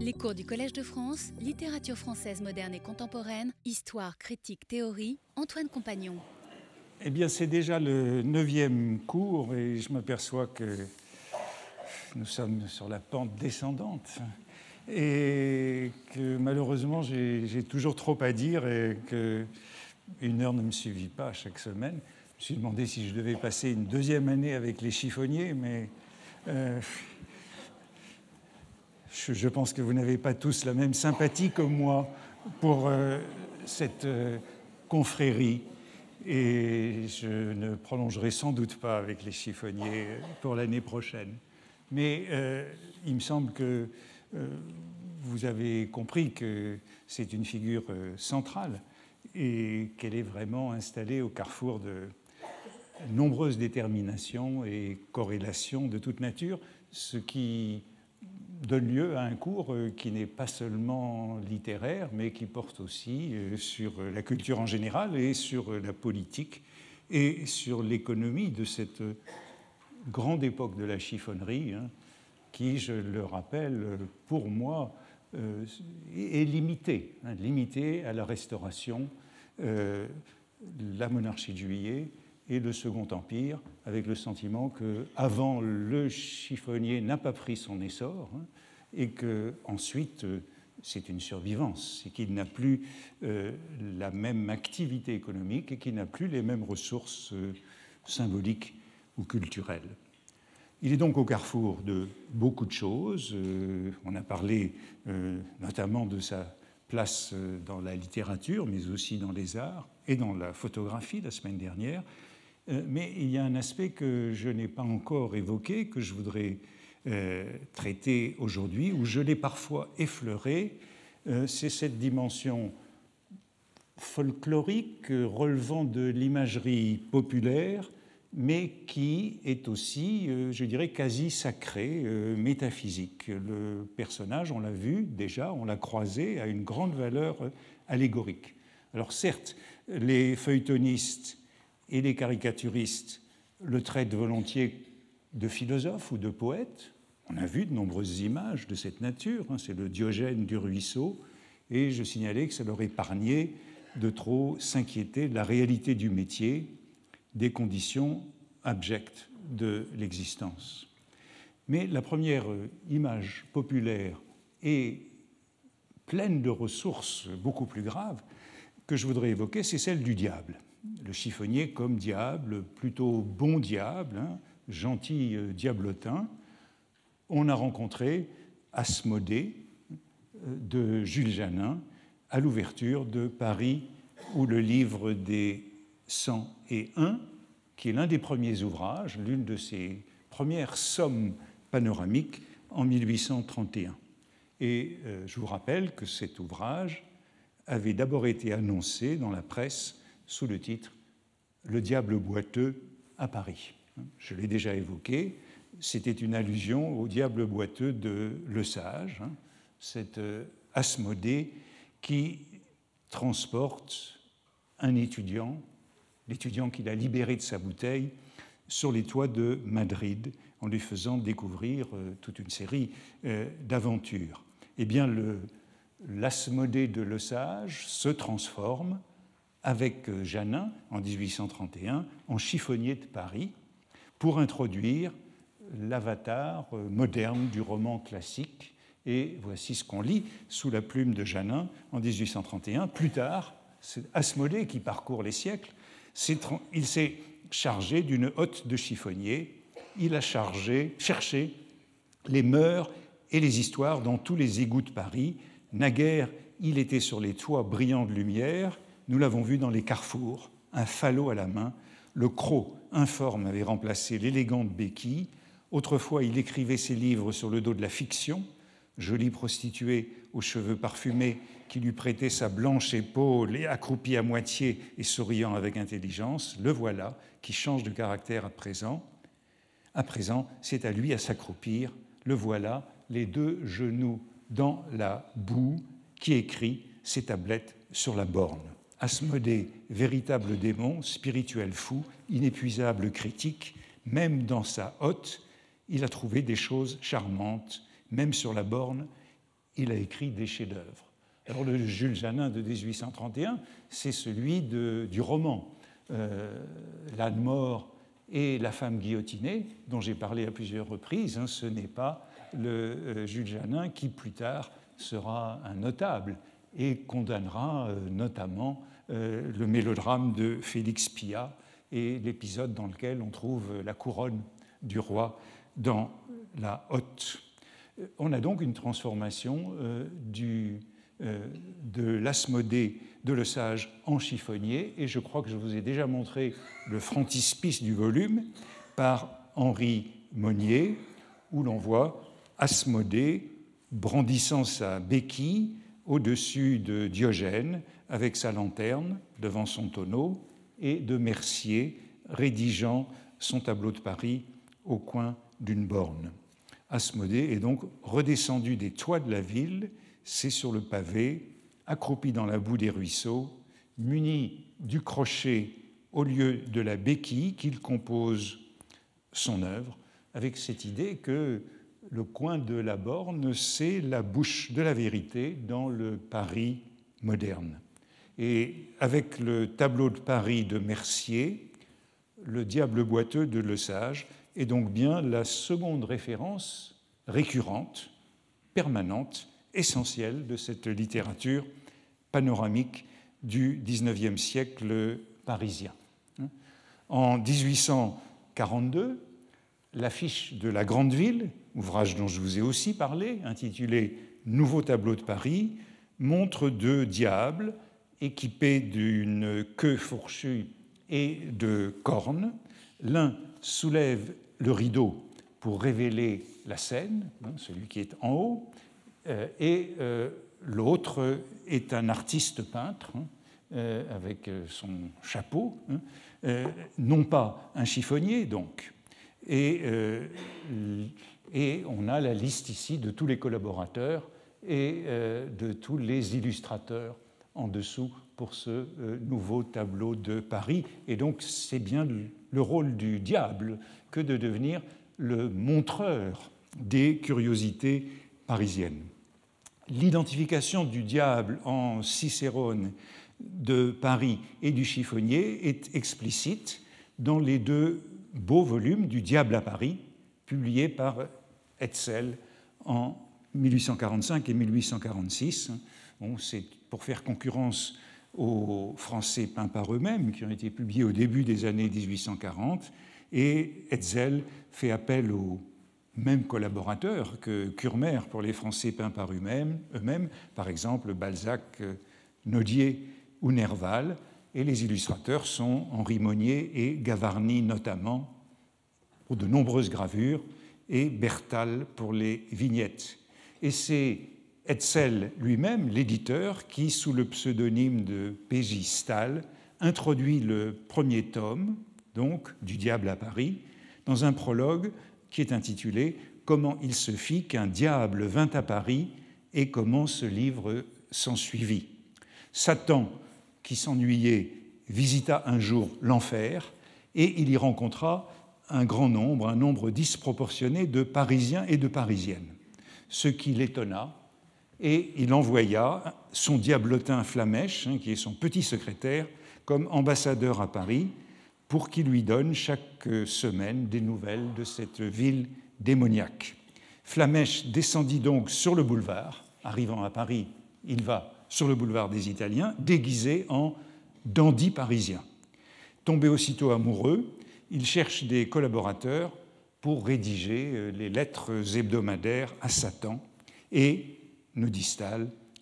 Les cours du Collège de France, littérature française moderne et contemporaine, histoire, critique, théorie, Antoine Compagnon. Eh bien, c'est déjà le neuvième cours et je m'aperçois que nous sommes sur la pente descendante et que malheureusement j'ai toujours trop à dire et que une heure ne me suffit pas chaque semaine. Je me suis demandé si je devais passer une deuxième année avec les chiffonniers, mais euh, je, pense que vous n'avez pas tous la même sympathie que moi pour euh, cette euh, confrérie et je ne prolongerai sans doute pas avec les chiffonniers pour l'année prochaine. Mais euh, il me semble que vous avez compris que c'est une figure centrale et qu'elle est vraiment installée au carrefour de nombreuses déterminations et corrélations de toute nature, ce qui donne lieu à un cours euh, qui n'est pas seulement littéraire, mais qui porte aussi euh, sur la culture en général et sur la politique et sur l'économie de cette grande époque de la chiffonnerie, hein, qui, je le rappelle, pour moi, euh, est limitée, hein, limitée à la Restauration, la monarchie de Juillet et le Second Empire, avec le sentiment que avant le chiffonnier n'a pas pris son essor hein, et que ensuite euh, c'est une survivance, c'est qu'il n'a plus euh, la même activité économique et qu'il n'a plus les mêmes ressources euh, symboliques ou culturelles. Il est donc au carrefour de beaucoup de choses. on a parlé notamment de sa place dans la littérature, mais aussi dans les arts et dans la photographie la semaine dernière. Euh, mais il y a un aspect que je n'ai pas encore évoqué, que je voudrais euh, traiter aujourd'hui, où je l'ai parfois effleuré, euh, c'est cette dimension folklorique relevant de l'imagerie populaire, mais qui est aussi, je dirais, quasi sacrée, métaphysique. Le personnage, on l'a vu déjà, on l'a croisé, a une grande valeur allégorique. Alors certes, les feuilletonistes et les caricaturistes le traitent volontiers de philosophe ou de poète. On a vu de nombreuses images de cette nature, hein, c'est le Diogène du ruisseau, et je signalais que ça leur épargnait de trop s'inquiéter de la réalité du métier, des conditions abjectes de l'existence. Mais la première image populaire est pleine de ressources beaucoup plus graves que je voudrais évoquer, c'est celle du diable le chiffonnier comme diable, plutôt bon diable, hein, gentil euh, diablotin. On a rencontré Asmodée euh, de Jules Janin à l'ouverture de Paris, où le livre des 101, qui est l'un des premiers ouvrages, l'une de ses premières sommes panoramiques en 1831. Et euh, je vous rappelle que cet ouvrage avait d'abord été annoncé dans la presse sous le titre Le diable boiteux à Paris. Je l'ai déjà évoqué, c'était une allusion au diable boiteux de Le Sage, hein, cet euh, Asmodée qui transporte un étudiant, l'étudiant qu'il a libéré de sa bouteille, sur les toits de Madrid en lui faisant découvrir euh, toute une série euh, d'aventures. Eh bien, l'Asmodée de Le Sage se transforme avec euh, Janin en 1831 en chiffonnier de Paris pour introduire l'avatar euh, moderne du roman classique. Et voici ce qu'on lit sous la plume de Janin en 1831. Plus tard, c'est Asmodée qui parcourt les siècles. Il s'est chargé d'une hotte de chiffonnier. Il a chargé, cherché les mœurs et les histoires dans tous les égouts de Paris. Naguère, il était sur les toits brillants de lumière nous l'avons vu dans les carrefours, un falot à la main. Le croc informe avait remplacé l'élégante béquille. Autrefois, il écrivait ses livres sur le dos de la fiction, jolie prostituée aux cheveux parfumés qui lui prêtait sa blanche épaule et accroupie à moitié et souriant avec intelligence. Le voilà qui change de caractère à présent. À présent, c'est à lui à s'accroupir. Le voilà, les deux genoux dans la boue, qui écrit ses tablettes sur la borne. Asmodée, véritable démon, spirituel fou, inépuisable critique, même dans sa hotte, il a trouvé des choses charmantes, même sur la borne, il a écrit des chefs-d'œuvre. Alors le Jules Janin de 1831, c'est celui du roman euh, L'âne mort et la femme guillotinée, dont j'ai parlé à plusieurs reprises. Hein. ce n'est pas le euh, Jules Janin qui plus tard sera un notable et condamnera euh, notamment le mélodrame de Félix Pia et l'épisode dans lequel on trouve la couronne du roi dans la hotte. On a donc une transformation euh, de l'Asmodée de Le Sage en chiffonnier, et je crois que je vous ai déjà montré le frontispice du volume par Henri Monnier, où l'on voit Asmodée brandissant sa béquille au-dessus de Diogène avec sa lanterne devant son tonneau, et de Mercier rédigeant son tableau de Paris au coin d'une borne. Asmodée est donc redescendu des toits de la ville c'est sur le pavé, accroupi dans la boue des ruisseaux, muni du crochet au lieu de la béquille qu'il compose son œuvre, avec cette idée que le coin de la borne, c'est la bouche de la vérité dans le Paris moderne. Et avec le tableau de Paris de Mercier, le diable boiteux de Le Sage est donc bien la seconde référence récurrente, permanente, essentiel de cette littérature panoramique du XIXe siècle parisien. En 1842, l'affiche de La Grande Ville, ouvrage dont je vous ai aussi parlé, intitulé Nouveau tableau de Paris, montre deux diables équipés d'une queue fourchue et de cornes. L'un soulève le rideau pour révéler la scène, hein, celui qui est en haut, euh, et euh, l'autre est un artiste peintre hein, euh, avec son chapeau, hein, non pas un chiffonnier donc. Et, on a la liste ici de tous les collaborateurs et de tous les illustrateurs en dessous pour ce nouveau tableau de Paris. Et donc c'est bien le rôle du diable que de devenir le montreur des curiosités parisiennes l'identification du diable en Cicérone de Paris et du chiffonnier est explicite dans les deux beaux volumes du Diable à Paris, publiés par Hetzel en 1845 et 1846. C'est pour faire concurrence aux Français peints par eux-mêmes, qui ont été publiés au début des années 1840, et Hetzel fait appel aux mêmes collaborateurs que Curmer pour les Français peints par eux-mêmes, par exemple Balzac, Nodier ou Nerval, et les illustrateurs sont Henri Monnier et Gavarni notamment pour de nombreuses gravures, et Bertal pour les vignettes. Et c'est Hetzel lui-même, l'éditeur, qui, sous le pseudonyme de P.J. Stahl, introduit le premier tome, donc, du Diable à Paris, dans un prologue qui est intitulé Comment il se fit qu'un diable vint à Paris et comment ce livre s'ensuivit. Satan, qui s'ennuyait, visita un jour l'enfer et il y rencontra un grand nombre, un nombre disproportionné de Parisiens et de Parisiennes, ce qui l'étonna et il envoya son diablotin Flamèche, hein, qui est son petit secrétaire, comme ambassadeur à Paris pour qu'il lui donne chaque semaine des nouvelles de cette ville démoniaque. Flamèche descendit donc sur le boulevard. Arrivant à Paris, il va sur le boulevard des Italiens, déguisé en dandy parisien. Tombé aussitôt amoureux, il cherche des collaborateurs pour rédiger euh, les lettres hebdomadaires à Satan et, nous dit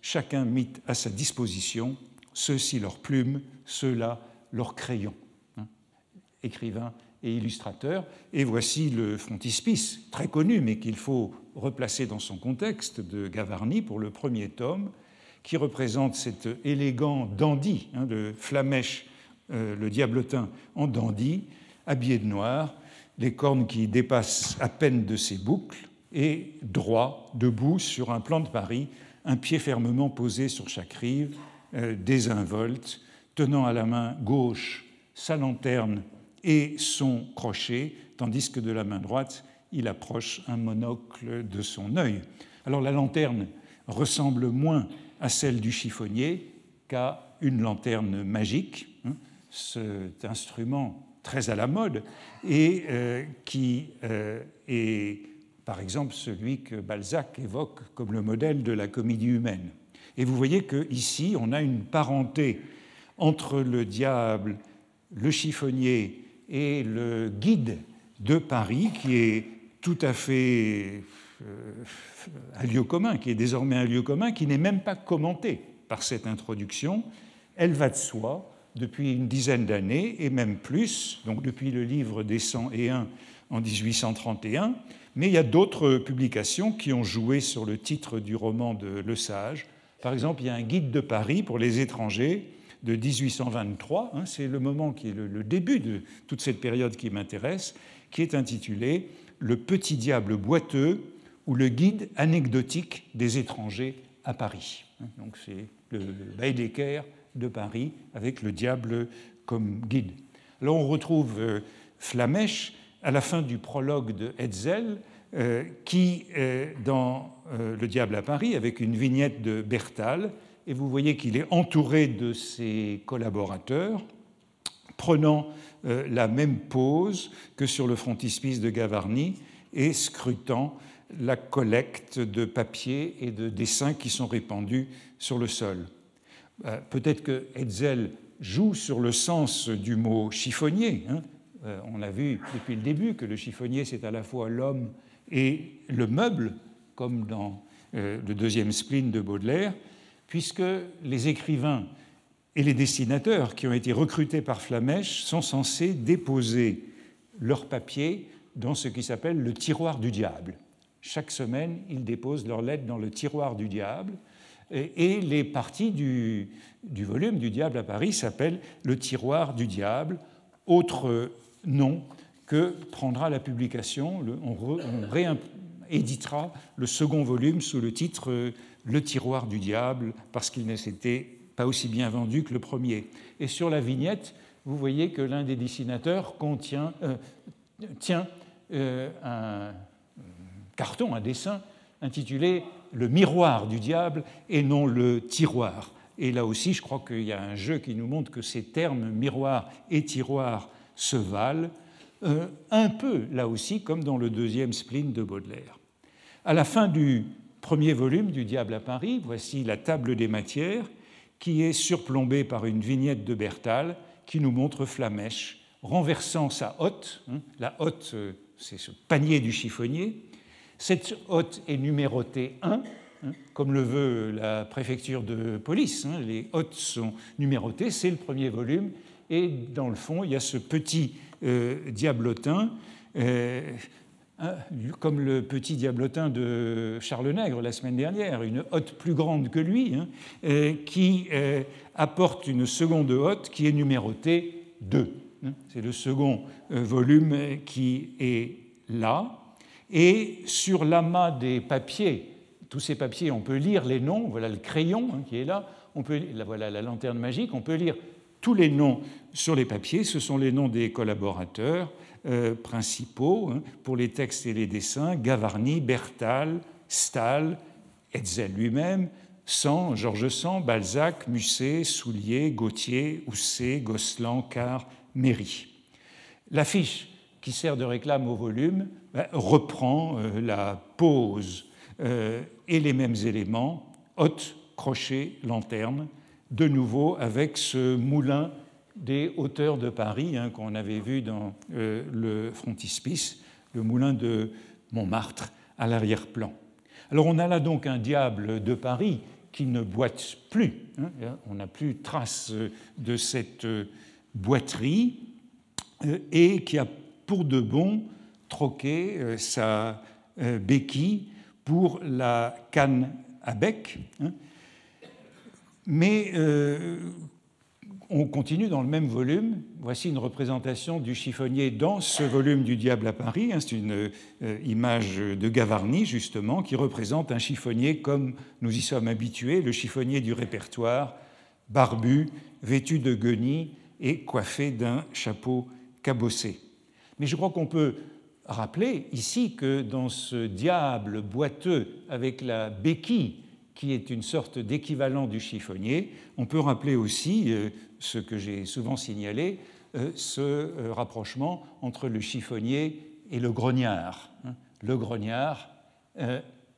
chacun mit à sa disposition ceux-ci leurs plumes, ceux-là leurs crayons écrivain et illustrateur. Et voici le frontispice, très connu, mais qu'il faut replacer dans son contexte, de Gavarni pour le premier tome, qui représente cet élégant dandy, hein, de Flamèche, euh, le diablotin en dandy, habillé de noir, les cornes qui dépassent à peine de ses boucles, et droit, debout sur un plan de Paris, un pied fermement posé sur chaque rive, euh, désinvolte, tenant à la main gauche sa lanterne et son crochet, tandis que de la main droite, il approche un monocle de son œil. Alors la lanterne, ressemble moins à celle du chiffonnier qu'à une lanterne magique, hein, cet instrument très à la mode, et euh, qui euh, est par exemple celui que Balzac évoque comme le modèle de la comédie humaine. Et vous voyez qu'ici, on a une parenté entre le diable, le chiffonnier et le guide de Paris qui est tout à fait euh, un lieu commun, qui est désormais un lieu commun, qui n'est même pas commenté par cette introduction. Elle va de soi depuis une dizaine d'années et même plus, donc depuis le livre des 101 en 1831, mais il y a d'autres publications qui ont joué sur le titre du roman de Le Sage. Par exemple, il y a un guide de Paris pour les étrangers de 1823, hein, c'est le moment qui est le, début de toute cette période qui m'intéresse, qui est intitulé Le petit diable boiteux ou le guide anecdotique des étrangers à Paris. Hein, donc c'est le, Baedeker de Paris avec le diable comme guide. Là, on retrouve euh, Flamèche à la fin du prologue de Hetzel, euh, qui, est dans euh, Le Diable à Paris, avec une vignette de Bertal, et vous voyez qu'il est entouré de ses collaborateurs, prenant euh, la même pose que sur le frontispice de Gavarni et scrutant la collecte de papiers et de dessins qui sont répandus sur le sol. Peut-être que Hetzel joue sur le sens du mot chiffonnier. Hein. On a vu depuis le début que le chiffonnier, c'est à la fois l'homme et le meuble, comme dans euh, le deuxième spleen de Baudelaire, puisque les écrivains et les dessinateurs qui ont été recrutés par Flamèche sont censés déposer leurs papiers dans ce qui s'appelle le tiroir du diable. Chaque semaine, ils déposent leurs lettres dans le tiroir du diable. Et les parties du, volume du Diable à Paris s'appellent le tiroir du diable, autre nom que prendra la publication. on, rééditera le second volume sous le titre euh, Le tiroir du diable, parce qu'il ne s'était pas aussi bien vendu que le premier. Et sur la vignette, vous voyez que l'un des dessinateurs contient, euh, tient euh, un carton, un dessin intitulé Le miroir du diable et non le tiroir. Et là aussi, je crois qu'il y a un jeu qui nous montre que ces termes miroir et tiroir se valent euh, un peu là aussi comme dans le deuxième spleen de Baudelaire. À la fin du premier volume du Diable à Paris, voici la table des matières qui est surplombée par une vignette de Bertal qui nous montre Flamèche renversant sa hotte. Hein. la hotte, euh, c'est ce panier du chiffonnier. Cette hotte est numérotée 1, hein, comme le veut la préfecture de police. Hein. les hottes sont numérotées, c'est le premier volume. Et dans le fond, il y a ce petit euh, diablotin, euh, comme le petit diablotin de Charles Nègre la semaine dernière, une hotte plus grande que lui, hein, euh, qui apporte une seconde hotte qui est numérotée 2. Hein. C'est le second volume qui est là. Et sur l'amas des papiers, tous ces papiers, on peut lire les noms. Voilà le crayon hein, qui est là. On peut, voilà la lanterne magique. On peut lire tous les noms sur les papiers, ce sont les noms des collaborateurs euh, principaux hein, pour les textes et les dessins Gavarni, Bertal, Stahl, Hetzel lui-même, Sand, Georges Sand, Balzac, Musset, Soulier, Gauthier, Housset, Gosselin, Carr, Méry. L'affiche qui sert de réclame au volume ben, reprend euh, la pose euh, et les mêmes éléments, hotte, crochet, lanterne, de nouveau avec ce moulin des hauteurs de Paris hein, qu'on avait vu dans euh, le frontispice, le moulin de Montmartre à l'arrière-plan. Alors on a là donc un diable de Paris qui ne boite plus. Hein, on n'a plus trace de cette boiterie et qui a pour de bon troqué sa béquille pour la canne à bec. Hein, mais euh, on continue dans le même volume. Voici une représentation du chiffonnier dans ce volume du Diable à Paris. Hein, c'est une euh, image de Gavarni, justement, qui représente un chiffonnier comme nous y sommes habitués, le chiffonnier du répertoire, barbu, vêtu de guenilles et coiffé d'un chapeau cabossé. Mais je crois qu'on peut rappeler ici que dans ce diable boiteux avec la béquille qui est une sorte d'équivalent du chiffonnier. On peut rappeler aussi ce que j'ai souvent signalé, ce rapprochement entre le chiffonnier et le grognard. Hein. Le grognard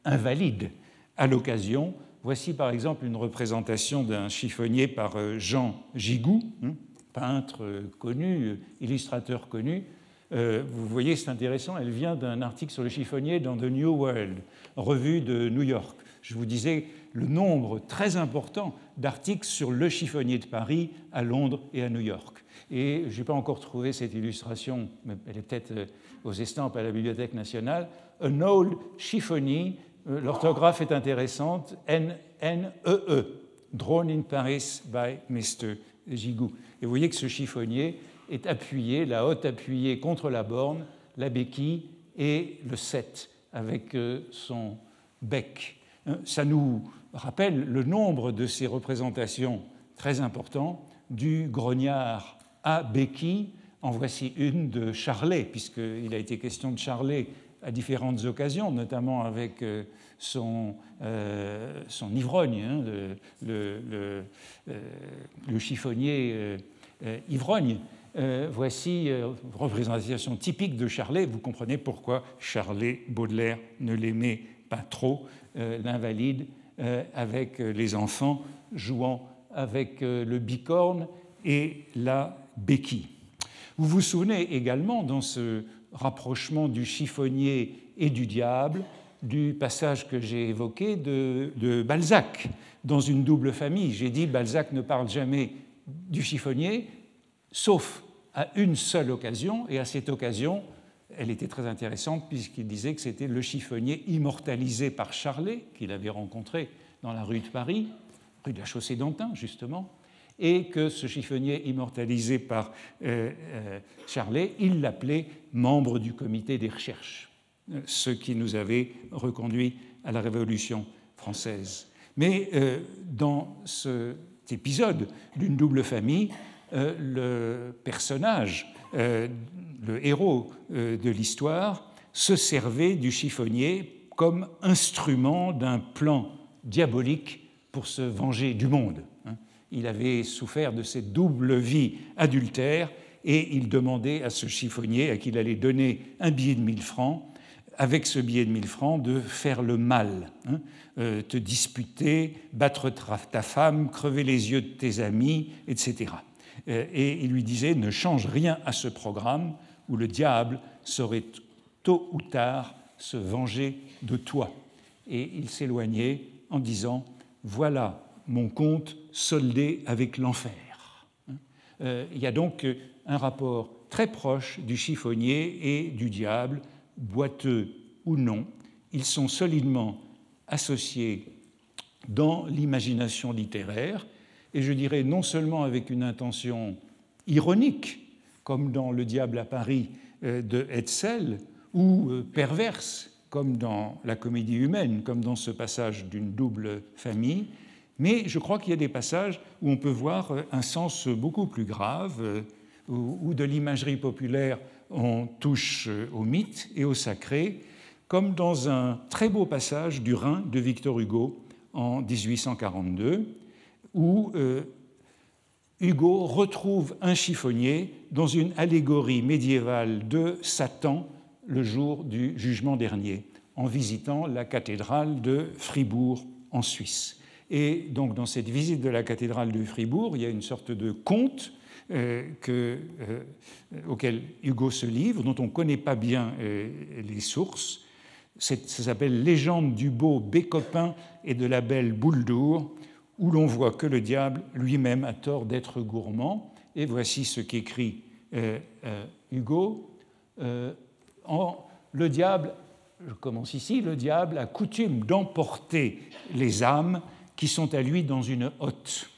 invalide à l'occasion. Voici par exemple une représentation d'un chiffonnier par Jean Gigou, hein, peintre connu, illustrateur connu. Euh, vous voyez, c'est intéressant, elle vient d'un article sur le chiffonnier dans The New World, revue de New York. Je vous disais le nombre très important d'articles sur le chiffonnier de Paris à Londres et à New York. Et je n'ai pas encore trouvé cette illustration, mais elle est peut-être euh, aux estampes à la Bibliothèque nationale. An old chiffonnier, euh, l'orthographe est intéressante, N-N-E-E, -E, drawn in Paris by Mr. Gigou. Et vous voyez que ce chiffonnier est appuyé, la haute appuyée contre la borne, la béquille et le 7 avec euh, son bec. Hein, ça nous rappelle le nombre de ces représentations très importants du grognard à béquille. En voici une de Charlet, puisqu'il a été question de Charlet à différentes occasions, notamment avec euh, son, euh, son ivrogne, hein, le, chiffonnier ivrogne. Euh, voici euh, représentation typique de Charlet. Vous comprenez pourquoi Charlet, Baudelaire ne l'aimait pas trop, euh, l'invalide, avec les enfants jouant avec le bicorne et la béquille. Vous vous souvenez également, dans ce rapprochement du chiffonnier et du diable, du passage que j'ai évoqué de, de, Balzac dans une double famille. J'ai dit Balzac ne parle jamais du chiffonnier, sauf à une seule occasion, et à cette occasion, elle était très intéressante puisqu'il disait que c'était le chiffonnier immortalisé par Charlet, qu'il avait rencontré dans la rue de Paris, rue de la Chaussée d'Antin justement, et que ce chiffonnier immortalisé par euh, euh, Charlet, il l'appelait membre du comité des recherches, euh, ce qui nous avait reconduit à la Révolution française. Mais dans cet épisode d'une double famille, le personnage, euh, le héros euh, de l'histoire, se servait du chiffonnier comme instrument d'un plan diabolique pour se venger du monde. Hein. Il avait souffert de cette double vie adultère et il demandait à ce chiffonnier, à qui il allait donner un billet de 1000 francs, avec ce billet de 1000 francs, de faire le mal, hein. te disputer, battre ta femme, crever les yeux de tes amis, etc. Euh, et il lui disait Ne change rien à ce programme où le diable saurait tôt ou tard se venger de toi. Et il s'éloignait en disant Voilà mon compte soldé avec l'enfer. Euh, il y a donc un rapport très proche du chiffonnier et du diable, boiteux ou non. Ils sont solidement associés dans l'imagination littéraire et je dirais non seulement avec une intention ironique, comme dans Le diable à Paris euh, de Hetzel, ou euh, perverse, comme dans La comédie humaine, comme dans ce passage d'une double famille, mais je crois qu'il y a des passages où on peut voir euh, un sens beaucoup plus grave, où de l'imagerie populaire on touche au mythe et au sacré, comme dans un très beau passage du Rhin de Victor Hugo en 1842 où euh, Hugo retrouve un chiffonnier dans une allégorie médiévale de Satan le jour du jugement dernier, en visitant la cathédrale de Fribourg en Suisse. Et donc dans cette visite de la cathédrale de Fribourg, il y a une sorte de conte euh, euh, auquel Hugo se livre, dont on ne connaît pas bien les sources. Ça s'appelle Légende du beau Bécopin et de la belle Bouldour, où l'on voit que le diable lui-même a tort d'être gourmand. Et voici ce qu'écrit euh, euh, Hugo. Euh, le diable, je commence ici, le diable a coutume d'emporter les âmes qui sont à lui dans une hotte,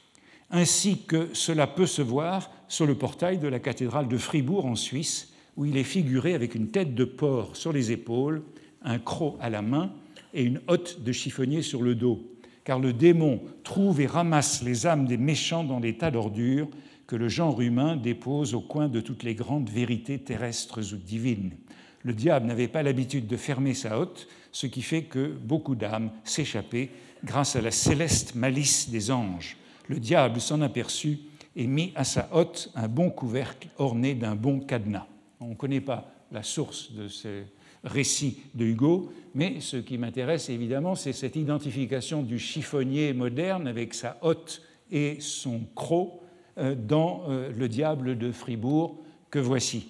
ainsi que cela peut se voir sur le portail de la cathédrale de Fribourg en Suisse, où il est figuré avec une tête de porc sur les épaules, un croc à la main et une hotte de chiffonnier sur le dos car le démon trouve et ramasse les âmes des méchants dans des tas d'ordures que le genre humain dépose au coin de toutes les grandes vérités terrestres ou divines. Le diable n'avait pas l'habitude de fermer sa hotte, ce qui fait que beaucoup d'âmes s'échappaient grâce à la céleste malice des anges. Le diable s'en aperçut et mit à sa hotte un bon couvercle orné d'un bon cadenas. On ne connaît pas la source de ce récit de Hugo, mais ce qui m'intéresse évidemment, c'est cette identification du chiffonnier moderne avec sa hotte et son croc euh, dans euh, Le Diable de Fribourg que voici.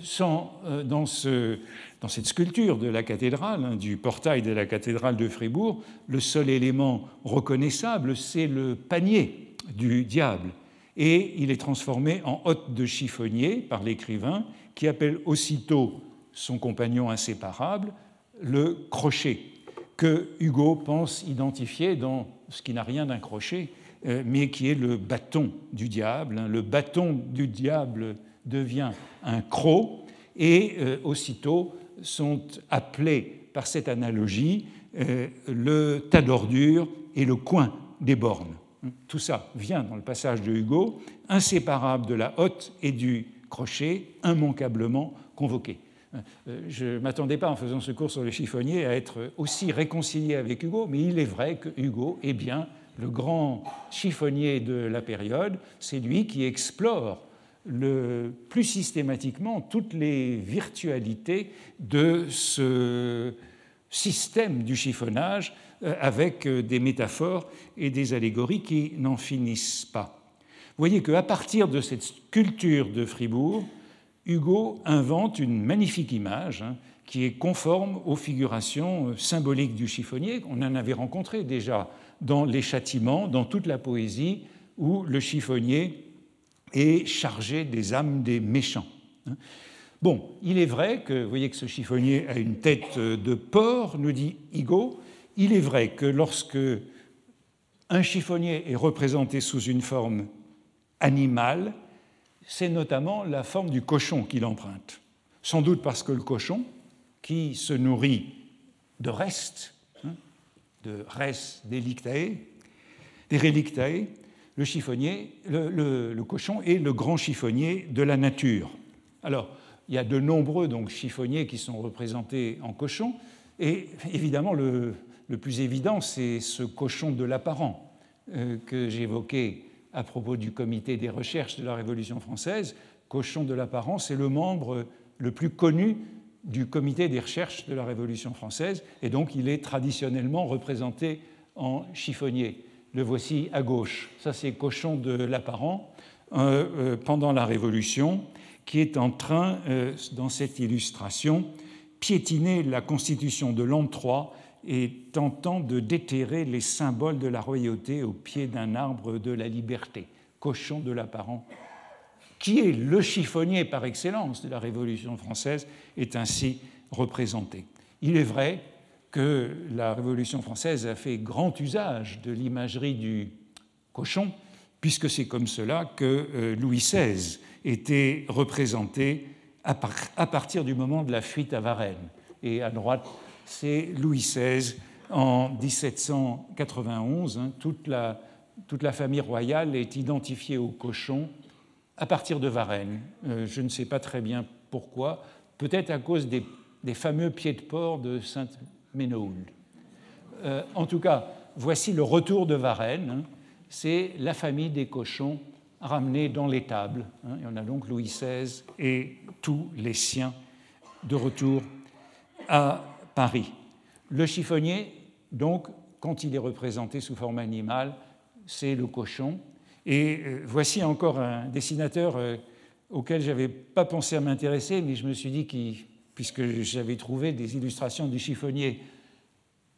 Sans, euh, dans, ce, dans, cette sculpture de la cathédrale, hein, du portail de la cathédrale de Fribourg, le seul élément reconnaissable, c'est le panier du diable. Et il est transformé en hôte de chiffonnier par l'écrivain, qui appelle aussitôt son compagnon inséparable le crochet, que Hugo pense identifier dans ce qui n'a rien d'un crochet, euh, mais qui est le bâton du diable. Hein. Le bâton du diable devient un croc, et euh, aussitôt sont appelés par cette analogie euh, le tas d'ordures et le coin des bornes. Tout ça vient dans le passage de Hugo, inséparable de la hotte et du crochet, immanquablement convoqué. Je ne m'attendais pas en faisant ce cours sur le chiffonnier à être aussi réconcilié avec Hugo, mais il est vrai que Hugo est bien le grand chiffonnier de la période, c'est lui qui explore le plus systématiquement toutes les virtualités de ce système du chiffonnage euh, avec euh, des métaphores et des allégories qui n'en finissent pas. Vous voyez qu'à partir de cette culture de Fribourg, Hugo invente une magnifique image hein, qui est conforme aux figurations euh, symboliques du chiffonnier. On en avait rencontré déjà dans les châtiments, dans toute la poésie, où le chiffonnier est chargé des âmes des méchants. Hein. Bon, il est vrai que, vous voyez que ce chiffonnier a une tête de porc, nous dit Hugo, il est vrai que lorsque un chiffonnier est représenté sous une forme animale, c'est notamment la forme du cochon qu'il emprunte. Sans doute parce que le cochon, qui se nourrit de restes, de res delictae, des relictae, le chiffonnier, le, cochon est le grand chiffonnier de la nature. Alors, il y a de nombreux donc, chiffonniers qui sont représentés en cochon, et évidemment, le, plus évident, c'est ce cochon de l'apparent euh, que j'évoquais à propos du comité des recherches de la Révolution française. Cochon de l'apparent, c'est le membre le plus connu du comité des recherches de la Révolution française, et donc il est traditionnellement représenté en chiffonnier. Le voici à gauche. Ça, c'est Cochon de l'Apparent euh, pendant la Révolution, qui est en train, euh, dans cette illustration, piétiner la constitution de l'an III et tentant de déterrer les symboles de la royauté au pied d'un arbre de la liberté. Cochon de l'Apparent qui est le chiffonnier par excellence de la Révolution française, est ainsi représenté. Il est vrai que la Révolution française a fait grand usage de l'imagerie du cochon, puisque c'est comme cela que euh, Louis XVI était représenté à partir du moment de la fuite à Varennes. Et à droite, c'est Louis XVI en 1791. Hein, toute, la, famille royale est identifiée au cochon à partir de Varennes. Euh, je ne sais pas très bien pourquoi, peut-être à cause des, fameux pieds de porc de Sainte-Ménoul. Euh, en tout cas, voici le retour de Varennes. Hein. C'est la famille des cochons ramenés dans l'étable. Hein. Il y en a donc Louis XVI et tous les siens de retour à Paris. Le chiffonnier, donc, quand il est représenté sous forme animale, c'est le cochon. Et euh, voici encore un dessinateur euh, auquel je n'avais pas pensé à m'intéresser, mais je me suis dit, qu puisque j'avais trouvé des illustrations du chiffonnier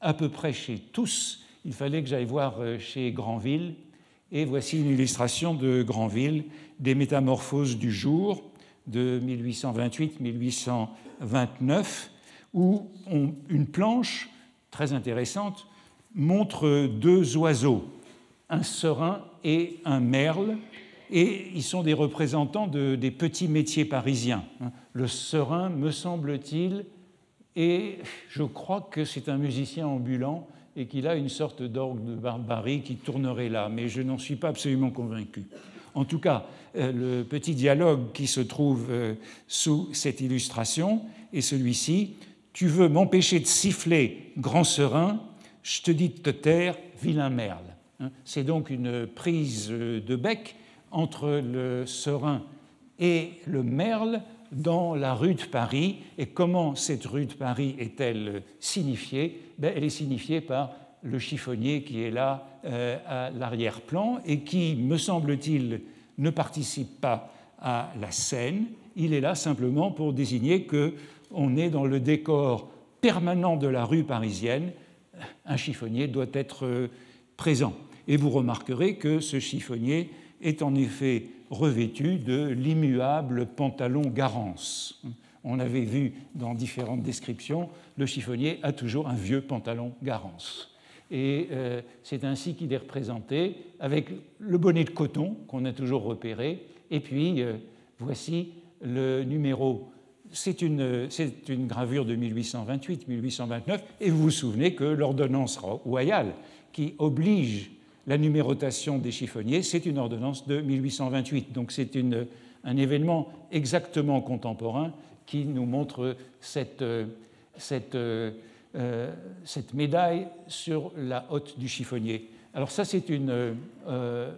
à peu près chez tous, il fallait que j'aille voir euh, chez Granville. Et voici une illustration de Granville des Métamorphoses du jour de 1828-1829, où une planche très intéressante montre deux oiseaux, un serin et un merle, et ils sont des représentants de, des petits métiers parisiens. Le serin, me semble-t-il, et je crois que c'est un musicien ambulant et qu'il a une sorte d'orgue de barbarie qui tournerait là, mais je n'en suis pas absolument convaincu. En tout cas, le petit dialogue qui se trouve sous cette illustration est celui-ci. Tu veux m'empêcher de siffler, grand serein, je te dis de te taire, vilain merle. Hein. C'est donc une prise de bec entre le serein et le merle dans la rue de Paris. Et comment cette rue de Paris est-elle signifiée? Ben, Elle est signifiée par le chiffonnier qui est là euh, à l'arrière-plan et qui, me semble-t-il, ne participe pas à la scène. Il est là simplement pour désigner qu'on est dans le décor permanent de la rue parisienne. Un chiffonnier doit être euh, présent. Et vous remarquerez que ce chiffonnier est en effet revêtu de l'immuable pantalon Garance. On avait vu dans différentes descriptions, le chiffonnier a toujours un vieux pantalon Garance. Et euh, c'est ainsi qu'il est représenté, avec le bonnet de coton qu'on a toujours repéré, et puis euh, voici le numéro. C'est une, gravure de 1828-1829, et vous vous souvenez que l'ordonnance royale qui oblige la numérotation des chiffonniers, c'est une ordonnance de 1828. Donc c'est un événement exactement contemporain qui nous montre cette, euh, médaille sur la hotte du chiffonnier. Alors ça, c'est une, euh, euh,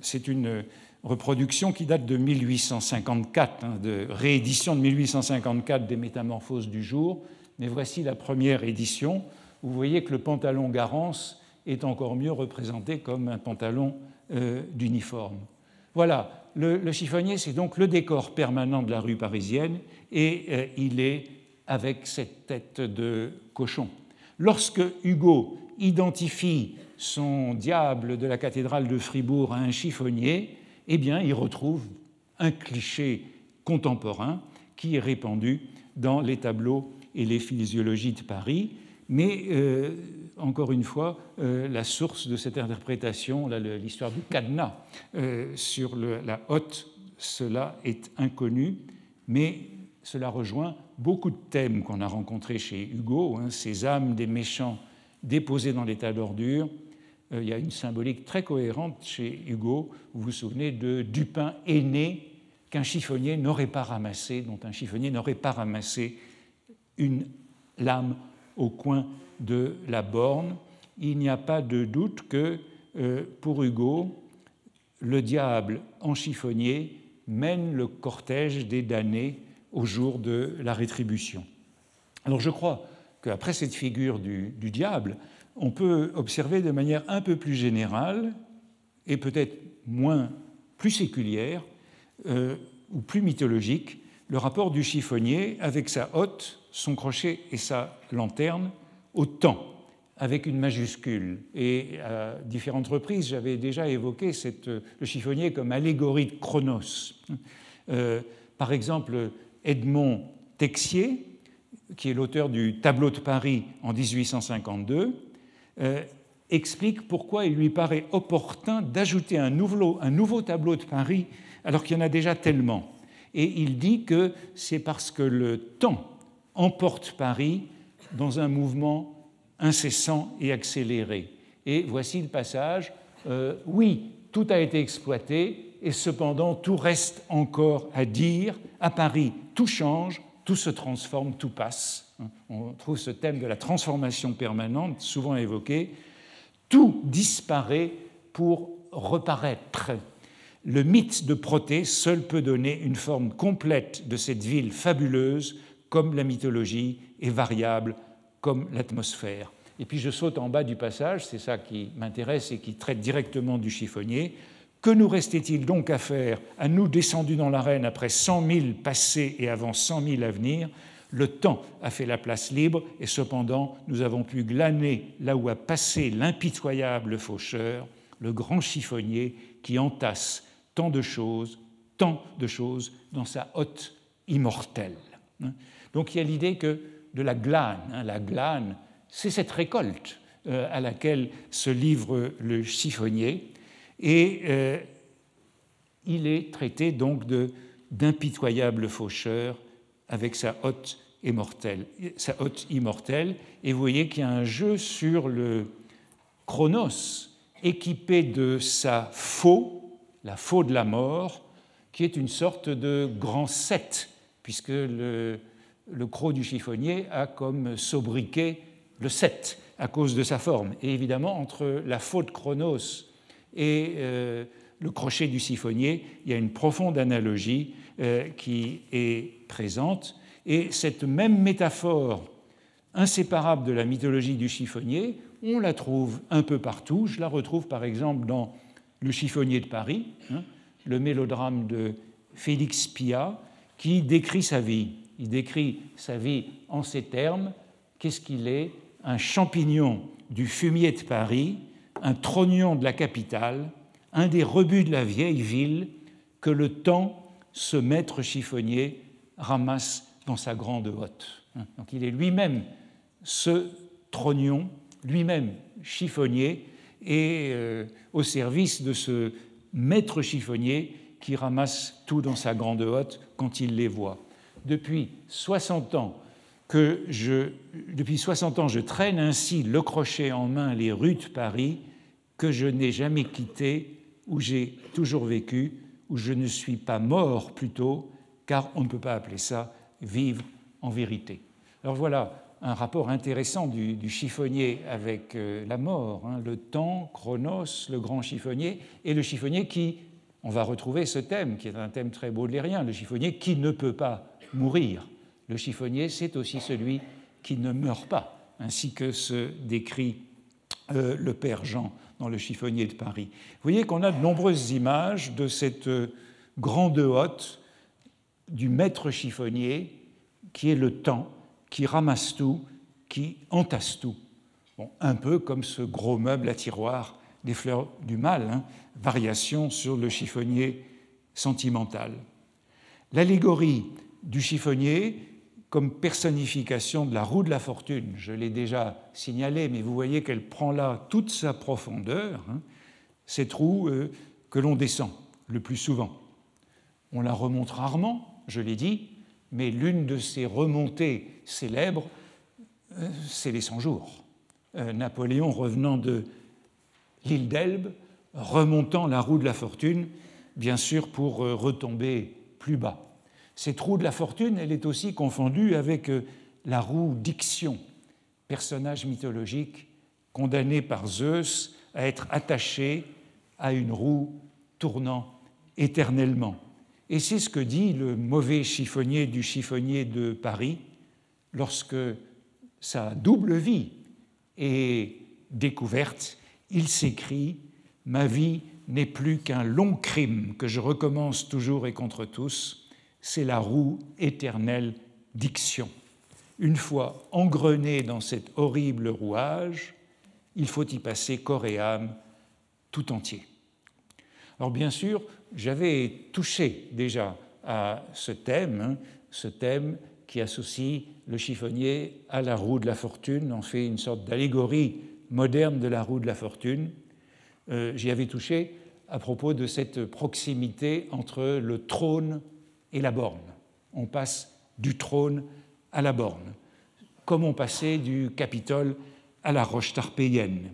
c'est une reproduction qui date de 1854, hein, de réédition de 1854 des Métamorphoses du jour. Mais voici la première édition. Vous voyez que le pantalon Garance est encore mieux représenté comme un pantalon euh, d'uniforme. Voilà, le, chiffonnier, c'est donc le décor permanent de la rue parisienne et euh, il est avec cette tête de cochon. Lorsque Hugo identifie son diable de la cathédrale de Fribourg à un chiffonnier, eh bien, il retrouve un cliché contemporain qui est répandu dans les tableaux et les physiologies de Paris. Mais euh, encore une fois, euh, la source de cette interprétation, l'histoire du cadenas euh, sur la hotte, cela est inconnu, mais cela rejoint beaucoup de thèmes qu'on a rencontrés chez Hugo, hein, ces âmes des méchants déposées dans l'état d'ordure. Il y a une symbolique très cohérente chez Hugo, vous vous souvenez de Dupin aîné qu'un chiffonnier n'aurait pas ramassé, dont un chiffonnier n'aurait pas ramassé une lame au coin de la borne. Il n'y a pas de doute que euh, pour Hugo, le diable en chiffonnier mène le cortège des damnés au jour de la rétribution. Alors je crois qu'après cette figure du, diable, on peut observer de manière un peu plus générale et peut-être moins plus séculière euh, ou plus mythologique le rapport du chiffonnier avec sa hotte, son crochet et sa lanterne au temps, avec une majuscule. Et à différentes reprises, j'avais déjà évoqué le chiffonnier comme allégorie de Chronos. Euh, par exemple, Edmond Texier, qui est l'auteur du Tableau de Paris en 1852, euh, explique pourquoi il lui paraît opportun d'ajouter un nouveau, un nouveau tableau de Paris alors qu'il y en a déjà tellement. Et il dit que c'est parce que le temps emporte Paris dans un mouvement incessant et accéléré. Et voici le passage. Euh, oui, tout a été exploité, et cependant tout reste encore à dire. À Paris, tout change, tout se transforme, tout passe. On trouve ce thème de la transformation permanente, souvent évoqué. Tout disparaît pour reparaître. Le mythe de Protée seul peut donner une forme complète de cette ville fabuleuse, comme la mythologie est variable comme l'atmosphère. Et puis je saute en bas du passage, c'est ça qui m'intéresse et qui traite directement du chiffonnier. Que nous restait-il donc à faire, à nous descendus dans l'arène après cent mille passés et avant cent mille à venir? Le temps a fait la place libre et cependant nous avons pu glaner là où a passé l'impitoyable faucheur, le grand chiffonnier qui entasse tant de choses, tant de choses dans sa hotte immortelle. Donc il y a l'idée que de la glane. Hein. La glane, c'est cette récolte euh, à laquelle se livre le chiffonnier. Et euh, il est traité donc d'impitoyable faucheur avec sa hotte immortelle, sa immortelle. Et vous voyez qu'il y a un jeu sur le Chronos équipé de sa faux la faux de la mort, qui est une sorte de grand sept, puisque le, le croc du chiffonnier a comme sobriquet le 7 à cause de sa forme. Et évidemment, entre la faute chronos et euh, le crochet du chiffonnier, il y a une profonde analogie euh, qui est présente. Et cette même métaphore inséparable de la mythologie du chiffonnier, on la trouve un peu partout. Je la retrouve par exemple dans Le chiffonnier de Paris, hein, le mélodrame de Félix Pia, qui décrit sa vie. Il décrit sa vie en ces termes. Qu'est-ce qu'il est? Un champignon du fumier de Paris, un trognon de la capitale, un des rebuts de la vieille ville que le temps, ce maître chiffonnier, ramasse dans sa grande hotte. Donc il est lui-même ce trognon, lui-même chiffonnier, et euh, au service de ce maître chiffonnier qui ramasse tout dans sa grande hotte quand il les voit. Depuis 60 ans que je, depuis 60 ans, je traîne ainsi le crochet en main les rues de Paris que je n'ai jamais quitté, où j'ai toujours vécu, où je ne suis pas mort plutôt, car on ne peut pas appeler ça vivre en vérité. Alors voilà un rapport intéressant du, chiffonnier avec euh, la mort, hein, le temps, Chronos, le grand chiffonnier, et le chiffonnier qui, on va retrouver ce thème, qui est un thème très baudelairien, le chiffonnier qui ne peut pas mourir. Le chiffonnier, c'est aussi celui qui ne meurt pas, ainsi que se décrit euh, le père Jean dans le chiffonnier de Paris. Vous voyez qu'on a de nombreuses images de cette euh, grande hotte du maître chiffonnier qui est le temps, qui ramasse tout, qui entasse tout. un peu comme ce gros meuble à tiroir des fleurs du mal, hein, variation sur le chiffonnier sentimental. L'allégorie du chiffonnier comme personnification de la roue de la fortune. Je l'ai déjà signalé, mais vous voyez qu'elle prend là toute sa profondeur, hein, cette roue euh, que l'on descend le plus souvent. On la remonte rarement, je l'ai dit, mais l'une de ces remontées célèbres, euh, c'est les 100 jours. Euh, Napoléon revenant de l'île d'Elbe, remontant la roue de la fortune, bien sûr pour retomber plus bas. Cette roue de la fortune, elle est aussi confondue avec euh, la roue d'Ixion, personnage mythologique condamné par Zeus à être attaché à une roue tournant éternellement. Et c'est ce que dit le mauvais chiffonnier du chiffonnier de Paris lorsque sa double vie est découverte. Il s'écrie Ma vie n'est plus qu'un long crime que je recommence toujours et contre tous c'est la roue éternelle d'iction. Une fois engrené dans cet horrible rouage, il faut y passer corps et âme tout entier. Alors bien sûr, j'avais touché déjà à ce thème, hein, ce thème qui associe le chiffonnier à la roue de la fortune, en fait une sorte d'allégorie moderne de la roue de la fortune. Euh, j'y avais touché à propos de cette proximité entre le trône et la borne. On passe du trône à la borne, comme on passait du Capitole à la roche tarpéienne.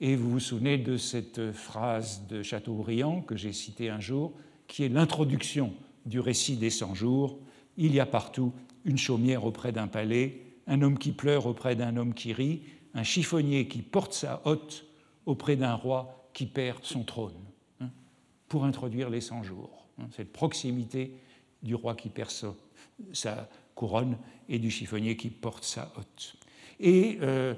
Et vous vous souvenez de cette phrase de Chateaubriand que j'ai citée un jour, qui est l'introduction du récit des 100 jours. Il y a partout une chaumière auprès d'un palais, un homme qui pleure auprès d'un homme qui rit, un chiffonnier qui porte sa hotte auprès d'un roi qui perd son trône, hein, pour introduire les 100 jours. Hein, cette proximité du roi qui perd sa, couronne et du chiffonnier qui porte sa hotte. Et euh,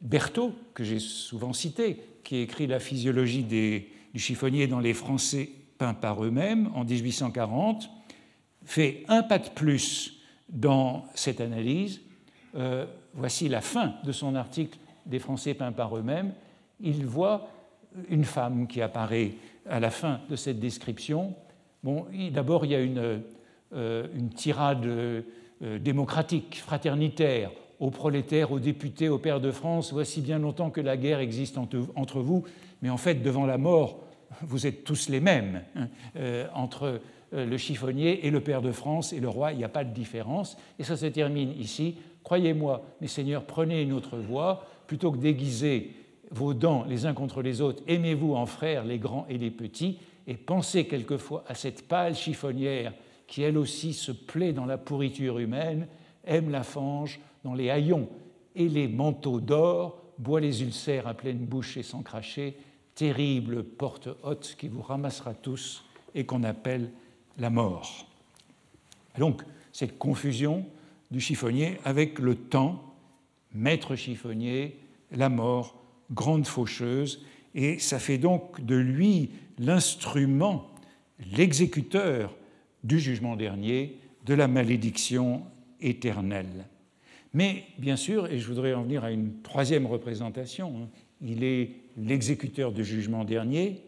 Berthaud, que j'ai souvent cité, qui écrit la physiologie du chiffonnier dans les Français peints par eux-mêmes en 1840, fait un pas de plus dans cette analyse. Euh, voici la fin de son article des Français peints par eux-mêmes. Il voit une femme qui apparaît à la fin de cette description. D'abord, il y a une, une tirade euh, démocratique, fraternitaire, aux prolétaires, aux députés, aux pères de France, voici bien longtemps que la guerre existe entre vous, mais en fait, devant la mort, vous êtes tous les mêmes. Hein. Euh, entre le chiffonnier et le père de France et le roi, il n'y a pas de différence. Et ça se termine ici. Croyez-moi, mes seigneurs, prenez une autre voie, plutôt que déguiser vos dents les uns contre les autres, aimez-vous en frères les grands et les petits, et pensez quelquefois à cette pâle chiffonnière qui elle aussi se plaît dans la pourriture humaine, aime la fange dans les haillons et les manteaux d'or, boit les ulcères à pleine bouche et sans cracher, terrible porte haute qui vous ramassera tous et qu'on appelle la mort. Donc, cette confusion du chiffonnier avec le temps, maître chiffonnier, la mort, grande faucheuse, et ça fait donc de lui l'instrument, l'exécuteur du jugement dernier, de la malédiction éternelle. Mais bien sûr, et je voudrais en venir à une troisième représentation, hein, il est l'exécuteur du jugement dernier,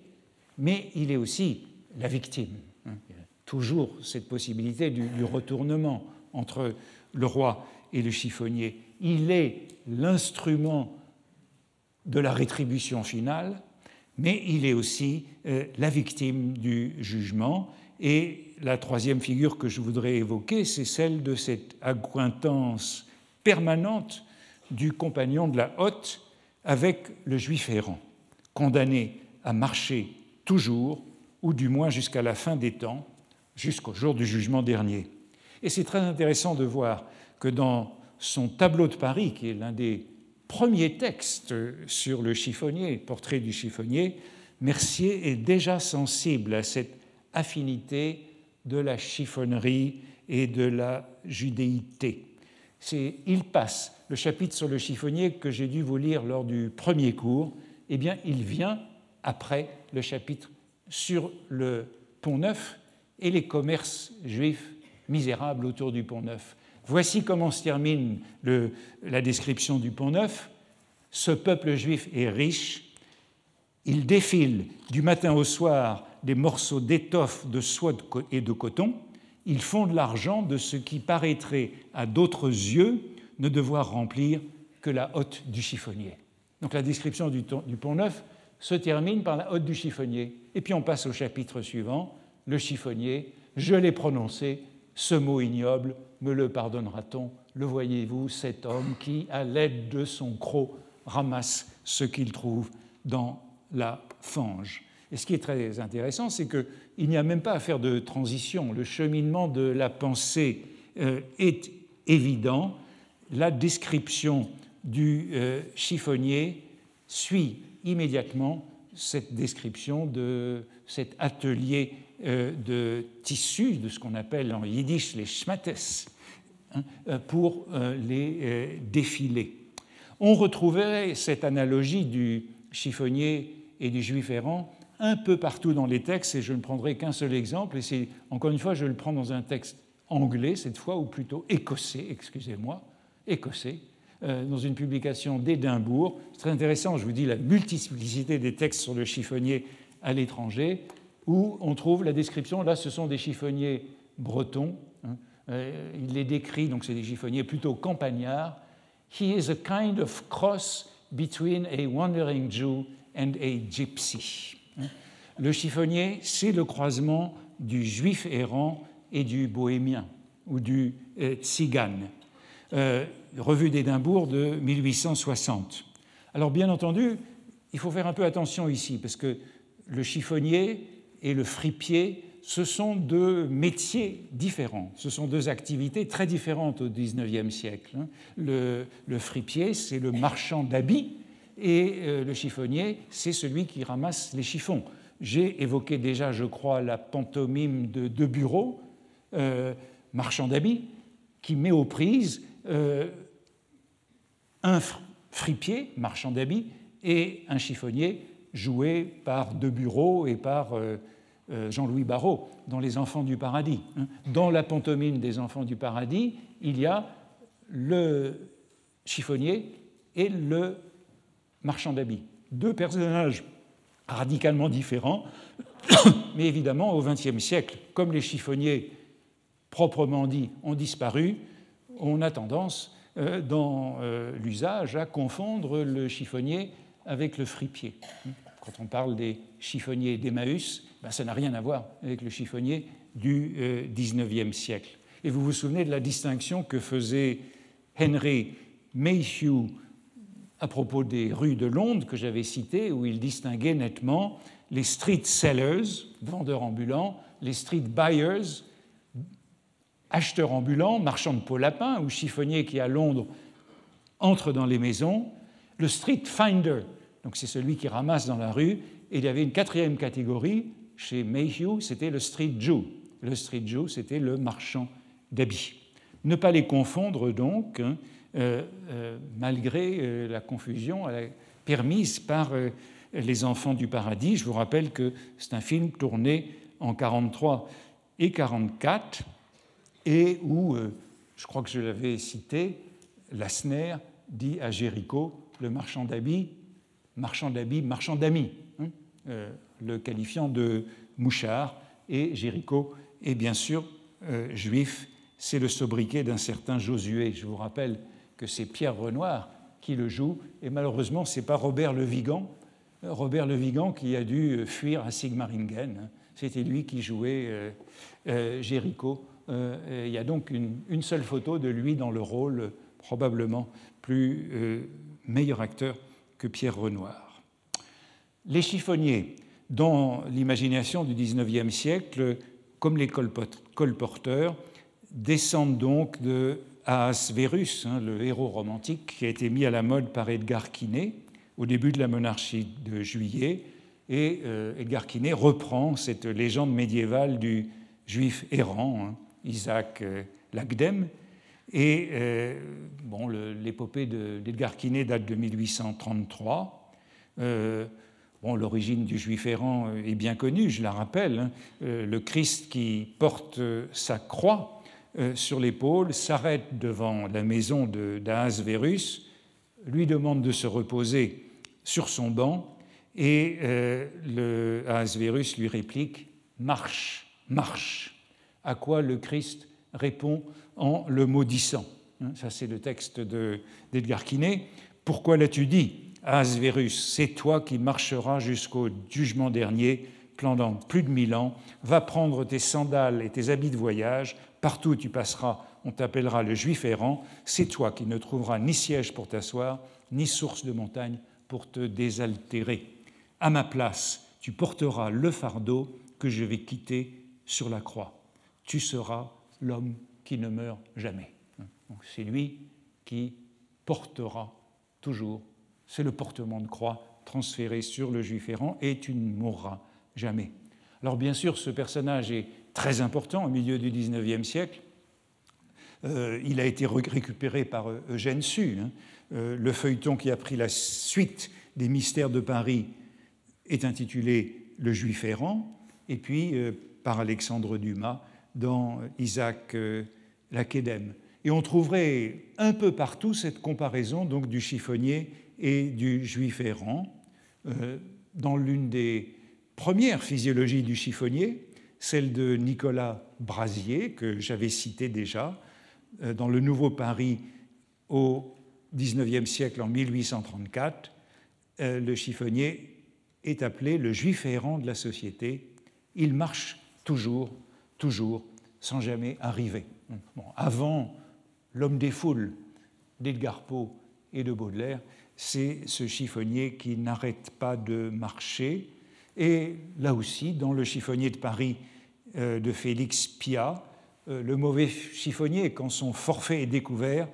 mais il est aussi la victime. Hein. Il y a toujours cette possibilité du, retournement entre le roi et le chiffonnier. Il est l'instrument de la rétribution finale, mais il est aussi euh, la victime du jugement. Et la troisième figure que je voudrais évoquer, c'est celle de cette accointance permanente du compagnon de la hotte avec le juif errant, condamné à marcher toujours, ou du moins jusqu'à la fin des temps, jusqu'au jour du jugement dernier. Et c'est très intéressant de voir que dans son tableau de Paris, qui est l'un des premiers textes sur le chiffonnier, portrait du chiffonnier, Mercier est déjà sensible à cette affinité de la chiffonnerie et de la judéité. Il passe le chapitre sur le chiffonnier que j'ai dû vous lire lors du premier cours, eh bien, il vient après le chapitre sur le Pont Neuf et les commerces juifs misérables autour du Pont Neuf. Voici comment se termine la description du Pont Neuf. Ce peuple juif est riche, il défile du matin au soir des morceaux d'étoffe, de soie et de coton, ils font de l'argent de ce qui paraîtrait à d'autres yeux ne devoir remplir que la hotte du chiffonnier. Donc la description du, Pont Neuf se termine par la hotte du chiffonnier. Et puis on passe au chapitre suivant, le chiffonnier, je l'ai prononcé, ce mot ignoble, me le pardonnera-t-on? Le voyez-vous, cet homme qui, à l'aide de son croc, ramasse ce qu'il trouve dans la fange. Et ce qui est très intéressant, c'est qu'il n'y a même pas à faire de transition. Le cheminement de la pensée euh, est évident. La description du euh, chiffonnier suit immédiatement cette description de cet atelier euh, de tissu, de ce qu'on appelle en yiddish les schmattes, hein, pour les défilés. On retrouverait cette analogie du chiffonnier et du juif errant un peu partout dans les textes, et je ne prendrai qu'un seul exemple, et c'est, encore une fois, je le prends dans un texte anglais cette fois, ou plutôt écossais, excusez-moi, écossais, dans une publication d'Édimbourg. C'est très intéressant, je vous dis, la multiplicité des textes sur le chiffonnier à l'étranger où on trouve la description, là ce sont des chiffonniers bretons, hein. euh, il les décrit, donc c'est des chiffonniers plutôt campagnards. He is a kind of cross between a wandering Jew and a gypsy. Hein. Le chiffonnier, c'est le croisement du juif errant et du bohémien ou du euh, tzigane. Euh, revue d'Édimbourg de 1860. Alors bien entendu, il faut faire un peu attention ici, parce que le chiffonnier et le fripier, ce sont deux métiers différents, ce sont deux activités très différentes au XIXe siècle. Hein. Le, fripier, c'est le marchand d'habits, et euh, le chiffonnier, c'est celui qui ramasse les chiffons. J'ai évoqué déjà, je crois, la pantomime de deux bureaux, euh, marchand d'habits, qui met aux prises euh, un fripier, marchand d'habits, et un chiffonnier joué par De Bureau et par Jean-Louis Barrault dans Les Enfants du Paradis. Hein. Dans la pantomime des Enfants du Paradis, il y a le chiffonnier et le marchand d'habits. Deux personnages radicalement différents, mais évidemment, au XXe siècle, comme les chiffonniers proprement dit ont disparu, on a tendance, euh, dans l'usage, à confondre le chiffonnier avec le fripier. Quand on parle des chiffonniers d'Emmaüs, ben ça n'a rien à voir avec le chiffonnier du XIXe siècle. Et vous vous souvenez de la distinction que faisait Henry Mayhew à propos des rues de Londres que j'avais citées, où il distinguait nettement les street sellers, vendeurs ambulants, les street buyers, acheteurs ambulants, marchands de peau lapin ou chiffonniers qui à Londres entrent dans les maisons, le street finder, donc c'est celui qui ramasse dans la rue, et il y avait une quatrième catégorie chez Mayhew, c'était le street Jew. Le street Jew, c'était le marchand d'habits. Ne pas les confondre donc, hein, malgré euh, la confusion permise par Les Enfants du Paradis. Je vous rappelle que c'est un film tourné en 43 et 44 et où, je crois que je l'avais cité, Lassner dit à Jéricho, le marchand d'habits, marchand d'habits, marchand d'amis, hein, le qualifiant de mouchard, et Jéricho est bien sûr juif, c'est le sobriquet d'un certain Josué. Je vous rappelle que c'est Pierre Renoir qui le joue, et malheureusement, ce n'est pas Robert Le Vigan, Robert Le Vigan qui a dû fuir à Sigmaringen. C'était lui qui jouait euh, euh, Jéricho. Euh, il y a donc une, seule photo de lui dans le rôle, probablement plus meilleur acteur que Pierre Renoir. Les chiffonniers, dans l'imagination du XIXe siècle, comme les colporteurs, descendent donc de Ahasverus, hein, le héros romantique qui a été mis à la mode par Edgar Quinet au début de la monarchie de Juillet. Et euh, Edgar Quinet reprend cette légende médiévale du juif errant, hein, Isaac euh, Lagdem. Et euh, bon, l'épopée d'Edgar Quinet date de 1833. Bon, L'origine du juif errant est bien connue, je la rappelle. Hein. le Christ qui porte sa croix euh, sur l'épaule, s'arrête devant la maison d'Ahasverus, lui demande de se reposer sur son banc, et euh, le lui réplique Marche, marche. À quoi le Christ répond en le maudissant. Hein, ça, c'est le texte d'Edgar Quinet. Pourquoi l'as-tu dit Ahasverus, c'est toi qui marcheras jusqu'au jugement dernier pendant plus de mille ans. Va prendre tes sandales et tes habits de voyage, Partout où tu passeras, on t'appellera le juif errant. C'est toi qui ne trouveras ni siège pour t'asseoir, ni source de montagne pour te désaltérer. À ma place, tu porteras le fardeau que je vais quitter sur la croix. Tu seras l'homme qui ne meurt jamais. C'est lui qui portera toujours. C'est le portement de croix transféré sur le juif errant et tu ne mourras jamais. Alors bien sûr, ce personnage est très important au milieu du XIXe siècle. Euh, il a été récupéré par euh, Eugène Sue. Hein. Euh, le feuilleton qui a pris la suite des mystères de Paris est intitulé Le Juif errant, et puis par Alexandre Dumas dans Isaac Laquedem. Et on trouverait un peu partout cette comparaison donc du chiffonnier et du juif errant. dans l'une des premières physiologies du chiffonnier, celle de Nicolas Brasier, que j'avais cité déjà, euh, dans le Nouveau Paris au XIXe siècle, en 1834, euh, le chiffonnier est appelé le juif errant de la société. Il marche toujours, toujours, sans jamais arriver. avant l'homme des foules d'Edgar Poe et de Baudelaire, c'est ce chiffonnier qui n'arrête pas de marcher, et là aussi, dans le chiffonnier de Paris euh, de Félix Pia, euh, le mauvais chiffonnier, quand son forfait est découvert,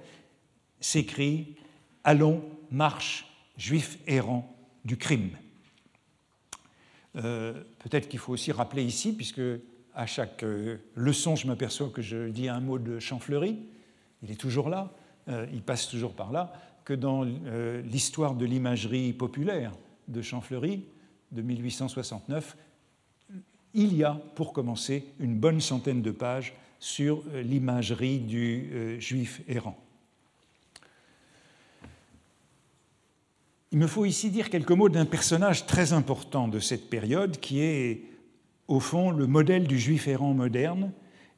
s'écrit Allons, marche, juif errant du crime. Euh, peut-être qu'il faut aussi rappeler ici, puisque à chaque leçon, je m'aperçois que je dis un mot de Champfleury, il est toujours là, il passe toujours par là, que dans l'histoire de l'imagerie populaire de Champfleury, de 1869, il y a, pour commencer, une bonne centaine de pages sur euh, l'imagerie du euh, juif errant. Il me faut ici dire quelques mots d'un personnage très important de cette période qui est, au fond, le modèle du juif errant moderne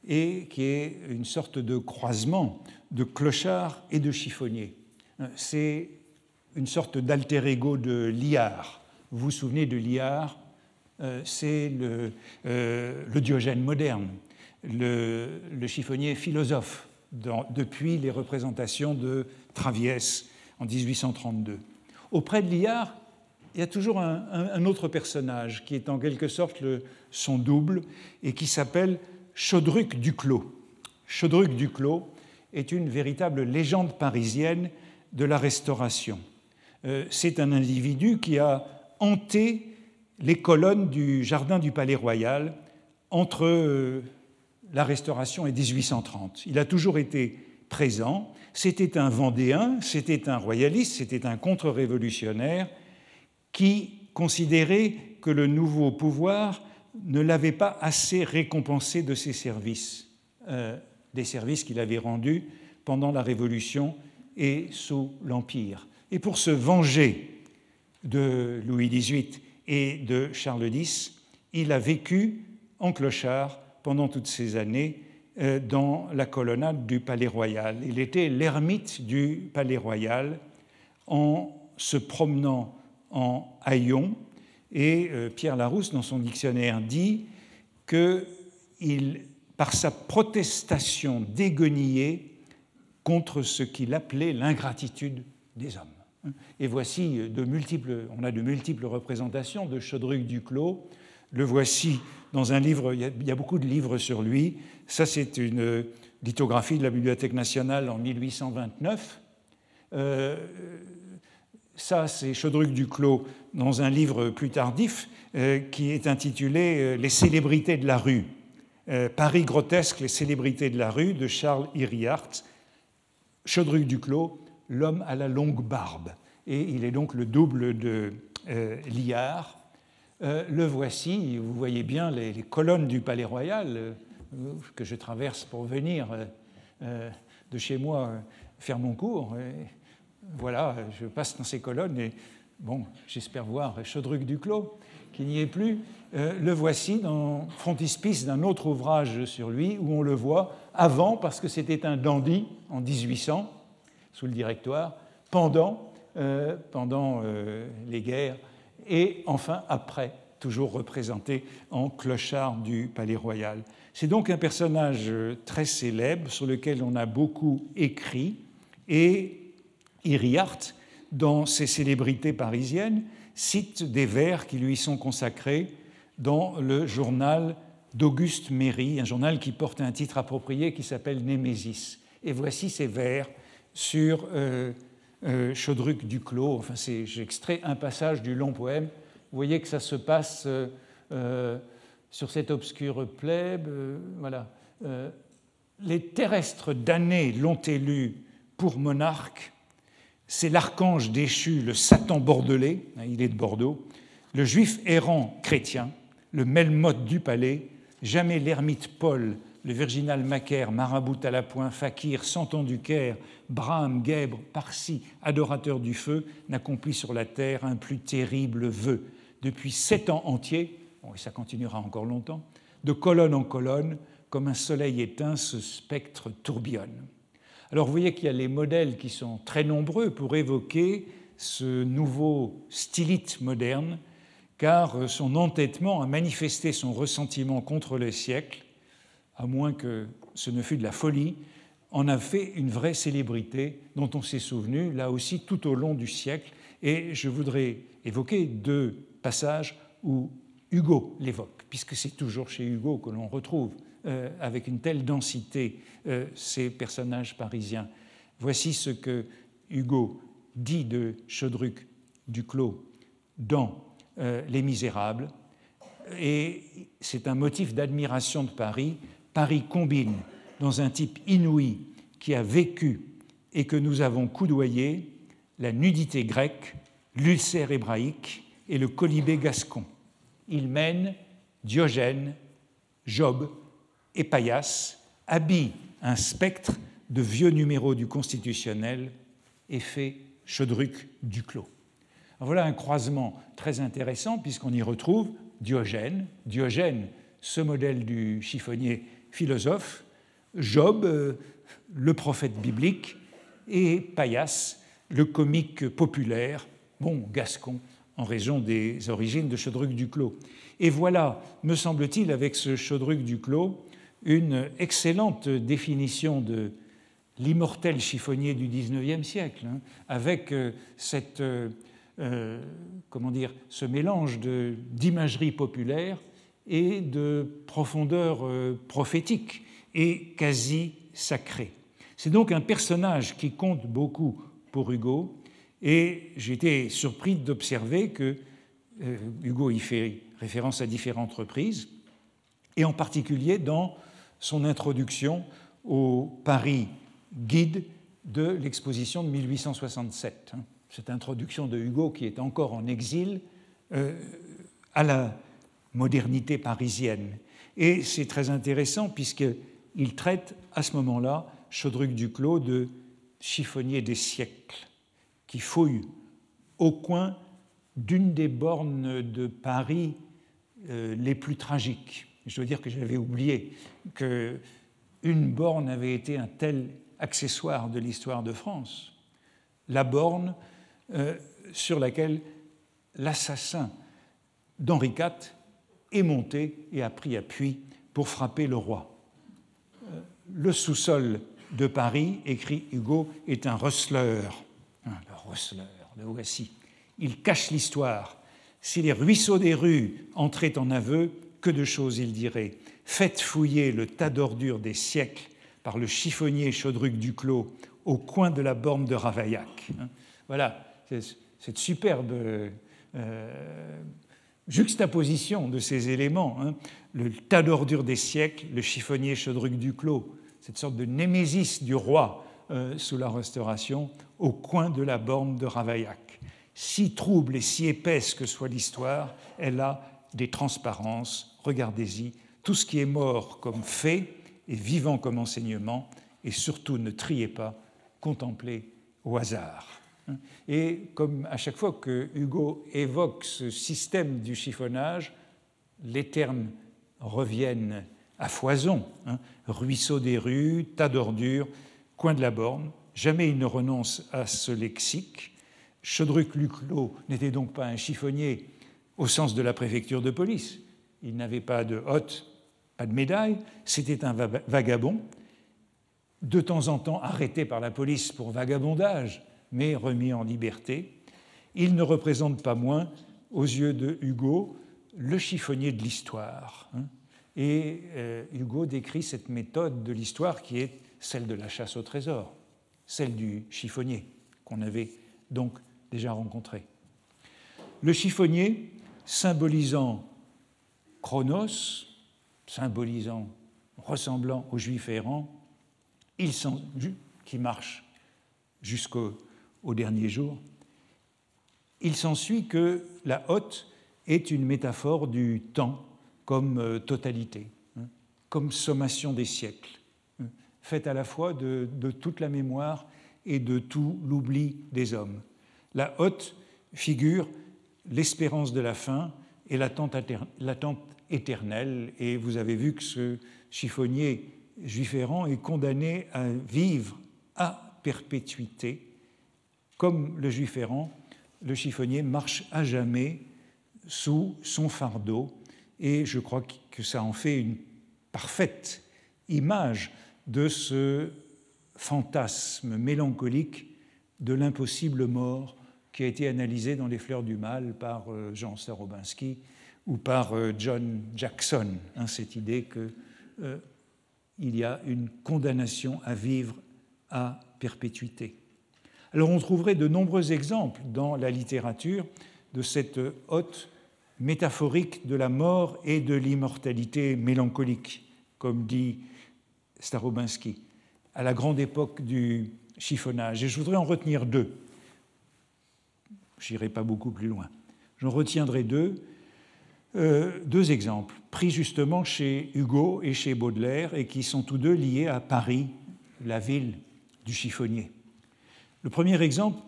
et qui est une sorte de croisement de clochard et de chiffonnier. C'est une sorte d'alter ego de Liard, vous vous souvenez de Liard, euh, c'est euh, le, Diogène moderne, le, chiffonnier philosophe, depuis les représentations de Traviès en 1832. Auprès de Liard, il y a toujours un, autre personnage qui est en quelque sorte son double et qui s'appelle Chaudruc Duclos. Chaudruc Duclos est une véritable légende parisienne de la Restauration. Euh, c'est un individu qui a hanté les colonnes du jardin du Palais Royal entre euh, la Restauration et 1830. Il a toujours été présent. C'était un Vendéen, c'était un royaliste, c'était un contre-révolutionnaire qui considérait que le nouveau pouvoir ne l'avait pas assez récompensé de ses services, euh, des services qu'il avait rendus pendant la Révolution et sous l'Empire. Et pour se venger de Louis XVIII et de Charles X, il a vécu en clochard pendant toutes ces années euh, dans la colonnade du Palais Royal. Il était l'ermite du Palais Royal en se promenant en haillons et euh, Pierre Larousse, dans son dictionnaire, dit que par sa protestation déguenillée contre ce qu'il appelait l'ingratitude des hommes. Et voici de multiples, on a de multiples représentations de Chaudruc Duclos. Le voici dans un livre, il y a beaucoup de livres sur lui. Ça, c'est une lithographie de la Bibliothèque nationale en 1829. Euh, ça, c'est Chaudruc Duclos dans un livre plus tardif euh, qui est intitulé euh, Les célébrités de la rue. Euh, Paris grotesque, les célébrités de la rue de Charles Iriart. Chaudruc Duclos, l'homme à la longue barbe. Et il est donc le double de Liard. le voici, vous voyez bien les, colonnes du Palais Royal que je traverse pour venir de chez moi faire mon cours voilà, je passe dans ces colonnes et bon, j'espère voir Chaudruc Duclos, qui n'y est plus. Euh, le voici dans frontispice d'un autre ouvrage sur lui, où on le voit avant, parce que c'était un dandy en 1800, sous le directoire, pendant, euh, pendant euh, les guerres, et enfin après, toujours représenté en clochard du Palais Royal. C'est donc un personnage très célèbre sur lequel on a beaucoup écrit et Iriart, dans ses célébrités parisiennes, cite des vers qui lui sont consacrés dans le journal d'Auguste Méry, un journal qui porte un titre approprié qui s'appelle Némésis. Et voici ces vers sur euh, euh, Chaudruc Duclos. Enfin, j'extrais un passage du long poème. Vous voyez que ça se passe euh, sur cette obscure plèbe. voilà. les terrestres damnés l'ont élu pour monarque c'est l'archange déchu, le Satan bordelais, hein, il est de Bordeaux, le juif errant chrétien, le melmoth du palais, jamais l'ermite Paul, le virginal Macaire, marabout à la pointe, fakir, santon du Caire, Brahme, Guèbre, Parsi, adorateur du feu, n'accomplit sur la terre un plus terrible vœu. Depuis sept ans entiers, et ça continuera encore longtemps, de colonne en colonne, comme un soleil éteint, ce spectre tourbillonne. Alors vous voyez qu'il y a les modèles qui sont très nombreux pour évoquer ce nouveau stylite moderne, car son entêtement a manifesté son ressentiment contre le siècle, à moins que ce ne fût de la folie, en a fait une vraie célébrité dont on s'est souvenu, là aussi, tout au long du siècle. Et je voudrais évoquer deux passages où Hugo l'évoque, puisque c'est toujours chez Hugo que l'on retrouve euh, avec une telle densité euh, ces personnages parisiens. Voici ce que Hugo dit de Chaudruc Duclos dans euh, Les Misérables, et c'est un motif d'admiration de Paris. Paris combine dans un type inouï qui a vécu et que nous avons coudoyé la nudité grecque, l'ulcère hébraïque et le colibé gascon. Il mène Diogène, Job, et Paillasse habille un spectre de vieux numéros du constitutionnel et fait Chaudruc Duclos. voilà un croisement très intéressant puisqu'on y retrouve Diogène, Diogène, ce modèle du chiffonnier philosophe, Job, euh, le prophète biblique, et Paillasse, le comique populaire, bon, gascon, en raison des origines de Chaudruc Duclos. Et voilà, me semble-t-il, avec ce Chaudruc Duclos, une excellente définition de l'immortel chiffonnier du XIXe siècle, hein, avec euh, cette euh, comment dire, ce mélange d'imagerie populaire et de profondeur euh, prophétique et quasi sacrée. C'est donc un personnage qui compte beaucoup pour Hugo, et j'ai été surpris d'observer que euh, Hugo y fait référence à différentes reprises, et en particulier dans son introduction au Paris guide de l'exposition de 1867. Hein. Cette introduction de Hugo qui est encore en exil euh, à la modernité parisienne. Et c'est très intéressant puisqu'il traite à ce moment-là Chaudruc Duclos de chiffonnier des siècles, qui fouille au coin d'une des bornes de Paris euh, les plus tragiques. Je dois dire que j'avais oublié que une borne avait été un tel accessoire de l'histoire de France, la borne euh, sur laquelle l'assassin d'Henri IV est monté et a pris appui pour frapper le roi. Euh, le sous-sol de Paris, écrit Hugo, est un rustleur. Ah, le le voici. Il cache l'histoire. Si les ruisseaux des rues entraient en aveu, que de choses il dirait. Faites fouiller le tas d'ordures des siècles par le chiffonnier Chaudruc Duclos au coin de la borne de Ravaillac. Hein. Voilà, cette superbe euh, juxtaposition de ces éléments. Hein. Le tas d'ordures des siècles, le chiffonnier Chaudruc Duclos, cette sorte de némésis du roi euh, sous la Restauration, au coin de la borne de Ravaillac. Si trouble et si épaisse que soit l'histoire, elle a des transparences. Regardez-y, tout ce qui est mort comme fait et vivant comme enseignement, et surtout ne triez pas, contemplez au hasard. Et comme à chaque fois que Hugo évoque ce système du chiffonnage, les termes reviennent à foison. Hein. ruisseau des rues, tas d'ordures, coin de la borne. Jamais il ne renonce à ce lexique. Chaudruc Luclot n'était donc pas un chiffonnier au sens de la préfecture de police. Il n'avait pas de hotte, pas de médaille. C'était un vagabond, de temps en temps arrêté par la police pour vagabondage, mais remis en liberté. Il ne représente pas moins, aux yeux de Hugo, le chiffonnier de l'histoire. Hein. Et euh, Hugo décrit cette méthode de l'histoire qui est celle de la chasse au trésor, celle du chiffonnier qu'on avait donc déjà rencontré. Le chiffonnier, symbolisant Chronos, symbolisant, ressemblant au juif errant, il qui marche jusqu'au dernier jour, il s'ensuit que la hotte est une métaphore du temps comme euh, totalité, hein, comme sommation des siècles, hein, faite à la fois de, toute la mémoire et de tout l'oubli des hommes. La hotte figure l'espérance de la fin et l'attente éternelle, et vous avez vu que ce chiffonnier juif est condamné à vivre à perpétuité. Comme le juif le chiffonnier marche à jamais sous son fardeau et je crois que ça en fait une parfaite image de ce fantasme mélancolique de l'impossible mort qui a été analysé dans Les Fleurs du Mal par euh, Jean Starobinski ou par euh, John Jackson, hein, cette idée qu'il euh, y a une condamnation à vivre à perpétuité. Alors on trouverait de nombreux exemples dans la littérature de cette haute métaphorique de la mort et de l'immortalité mélancolique, comme dit Starobinski, à la grande époque du chiffonnage. Et je voudrais en retenir deux. Je n'irai pas beaucoup plus loin. J'en retiendrai deux. Euh, deux exemples, pris justement chez Hugo et chez Baudelaire, et qui sont tous deux liés à Paris, la ville du chiffonnier. Le premier exemple,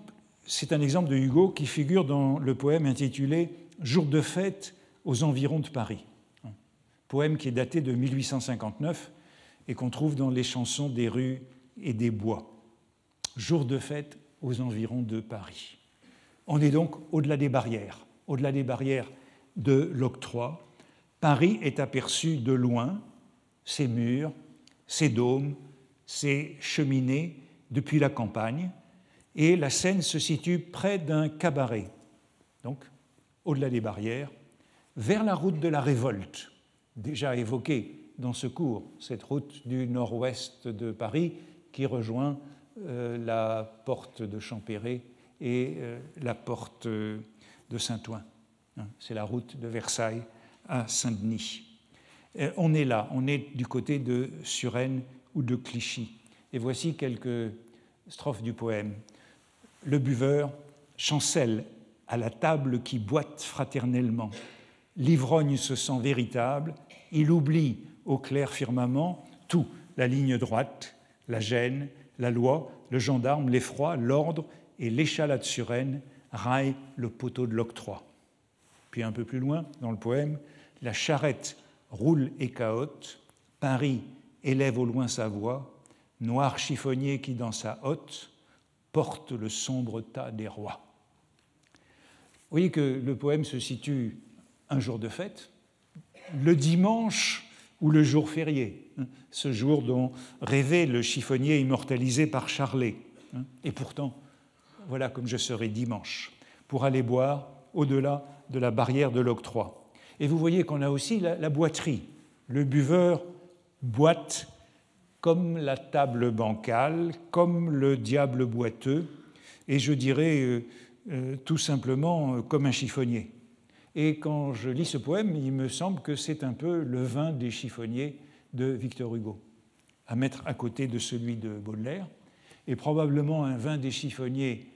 c'est un exemple de Hugo qui figure dans le poème intitulé Jour de fête aux environs de Paris. Poème qui est daté de 1859 et qu'on trouve dans les chansons des rues et des bois. Jour de fête aux environs de Paris. On est donc au-delà des barrières, au-delà des barrières de l'octroi. Paris est aperçu de loin, ses murs, ses dômes, ses cheminées depuis la campagne, et la scène se situe près d'un cabaret donc au-delà des barrières, vers la route de la révolte, déjà évoquée dans ce cours, cette route du nord-ouest de Paris qui rejoint euh, la porte de Champéret et euh, la porte de Saint-Ouen. Hein, c'est la route de Versailles à Saint-Denis. On est là, on est du côté de Suresnes ou de Clichy. Et voici quelques strophes du poème. Le buveur chancelle à la table qui boite fraternellement. L'ivrogne se sent véritable, il oublie au clair firmament tout, la ligne droite, la gêne, la loi, le gendarme, l'effroi, l'ordre et l'échalade surène raille le poteau de l'octroi. Puis un peu plus loin, dans le poème, la charrette roule et cahote, Paris élève au loin sa voix, noir chiffonnier qui dans sa hotte porte le sombre tas des rois. Vous voyez que le poème se situe un jour de fête, le dimanche ou le jour férié, hein, ce jour dont rêvait le chiffonnier immortalisé par Charlet. Hein. Et pourtant, voilà comme je serai dimanche, pour aller boire au-delà de la barrière de l'octroi. Et vous voyez qu'on a aussi la, la, boiterie. Le buveur boite comme la table bancale, comme le diable boiteux, et je dirais euh, euh, tout simplement euh, comme un chiffonnier. Et quand je lis ce poème, il me semble que c'est un peu le vin des chiffonniers de Victor Hugo, à mettre à côté de celui de Baudelaire, et probablement un vin des chiffonniers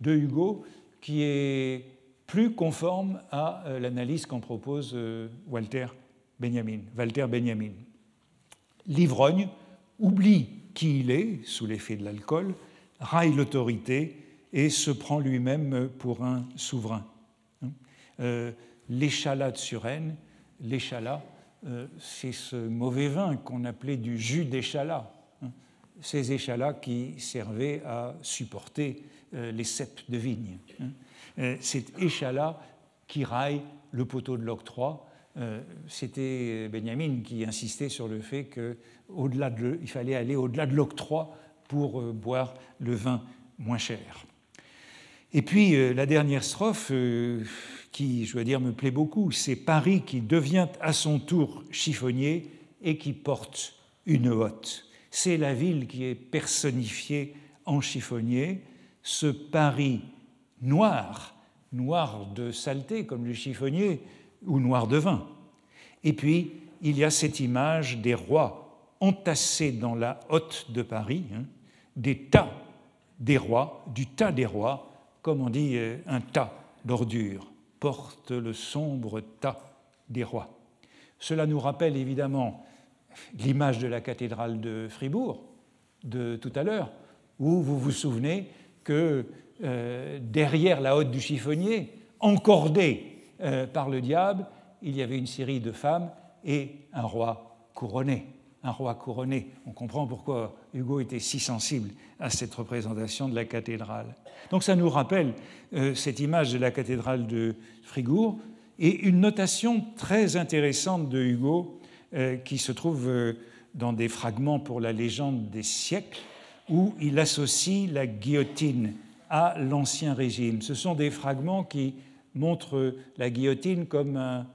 de Hugo qui est plus conforme à l'analyse qu'en propose Walter Benjamin. Walter Benjamin. L'ivrogne oublie qui il est sous l'effet de l'alcool, raille l'autorité et se prend lui-même pour un souverain. Hein. Euh, l'échalas de Suresnes, l'échalas, euh, c'est ce mauvais vin qu'on appelait du jus d'échalas. Hein. Ces échalas qui servaient à supporter euh, les ceps de vigne. Hein. Cet échalas qui raille le poteau de l'octroi. C'était Benjamin qui insistait sur le fait qu'il fallait aller au-delà de l'octroi pour boire le vin moins cher. Et puis euh, la dernière strophe, euh, qui, je dois dire, me plaît beaucoup, c'est Paris qui devient à son tour chiffonnier et qui porte une hotte. C'est la ville qui est personnifiée en chiffonnier, ce Paris noir, noir de saleté comme le chiffonnier, ou noir de vin. Et puis, il y a cette image des rois entassés dans la hotte de Paris, hein, des tas des rois, du tas des rois, comme on dit, euh, un tas d'ordures porte le sombre tas des rois. Cela nous rappelle évidemment l'image de la cathédrale de Fribourg de tout à l'heure, où vous vous souvenez que euh, derrière la haute du chiffonnier, encordée euh, par le diable, il y avait une série de femmes et un roi couronné un roi couronné. On comprend pourquoi Hugo était si sensible à cette représentation de la cathédrale. Donc ça nous rappelle euh, cette image de la cathédrale de Fribourg et une notation très intéressante de Hugo euh, qui se trouve dans des fragments pour la légende des siècles où il associe la guillotine à l'Ancien Régime. Ce sont des fragments qui montrent la guillotine comme un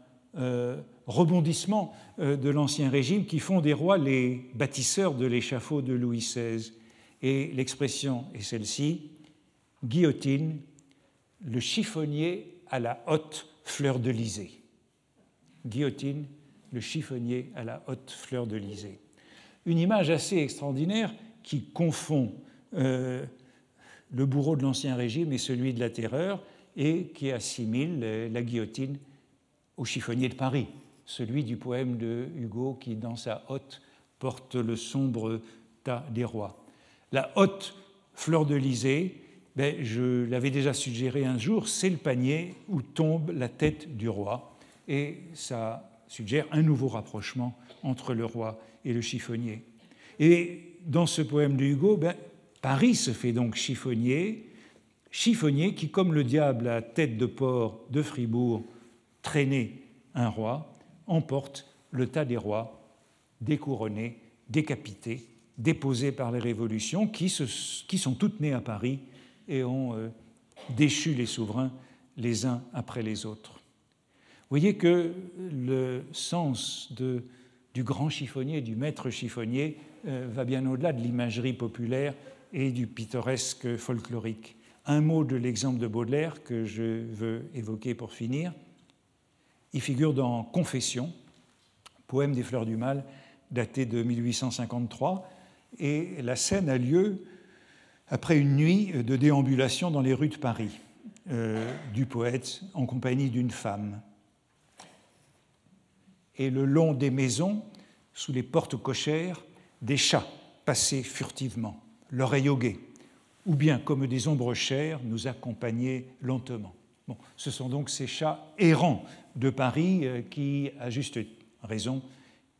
rebondissements euh, de l'Ancien Régime qui font des rois les bâtisseurs de l'échafaud de Louis XVI. Et l'expression est celle-ci, guillotine, le chiffonnier à la haute fleur de lysée. Guillotine, le chiffonnier à la haute fleur de lysée. Une image assez extraordinaire qui confond euh, le bourreau de l'Ancien Régime et celui de la Terreur et qui assimile la guillotine au chiffonnier de Paris celui du poème de Hugo qui, dans sa hotte, porte le sombre tas des rois. La hotte fleur de lysée, ben, je l'avais déjà suggéré un jour, c'est le panier où tombe la tête du roi. Et ça suggère un nouveau rapprochement entre le roi et le chiffonnier. Et dans ce poème de Hugo, ben, Paris se fait donc chiffonnier, chiffonnier qui, comme le diable à tête de porc de Fribourg, traînait un roi, emporte le tas des rois découronnés, décapités, déposés par les révolutions qui, sont toutes nées à Paris et ont euh, déchu les souverains les uns après les autres. Vous voyez que le sens du grand chiffonnier, du maître chiffonnier, euh, va bien au-delà de l'imagerie populaire et du pittoresque folklorique. Un mot de l'exemple de Baudelaire que je veux évoquer pour finir. Il figure dans Confession, poème des Fleurs du Mal, daté de 1853, et la scène a lieu après une nuit de déambulation dans les rues de Paris euh, du poète en compagnie d'une femme. Et le long des maisons, sous les portes cochères, des chats passaient furtivement, l'oreille au guet, ou bien comme des ombres chères nous accompagnaient lentement. Ce sont donc ces chats errants de Paris euh, qui, à juste raison,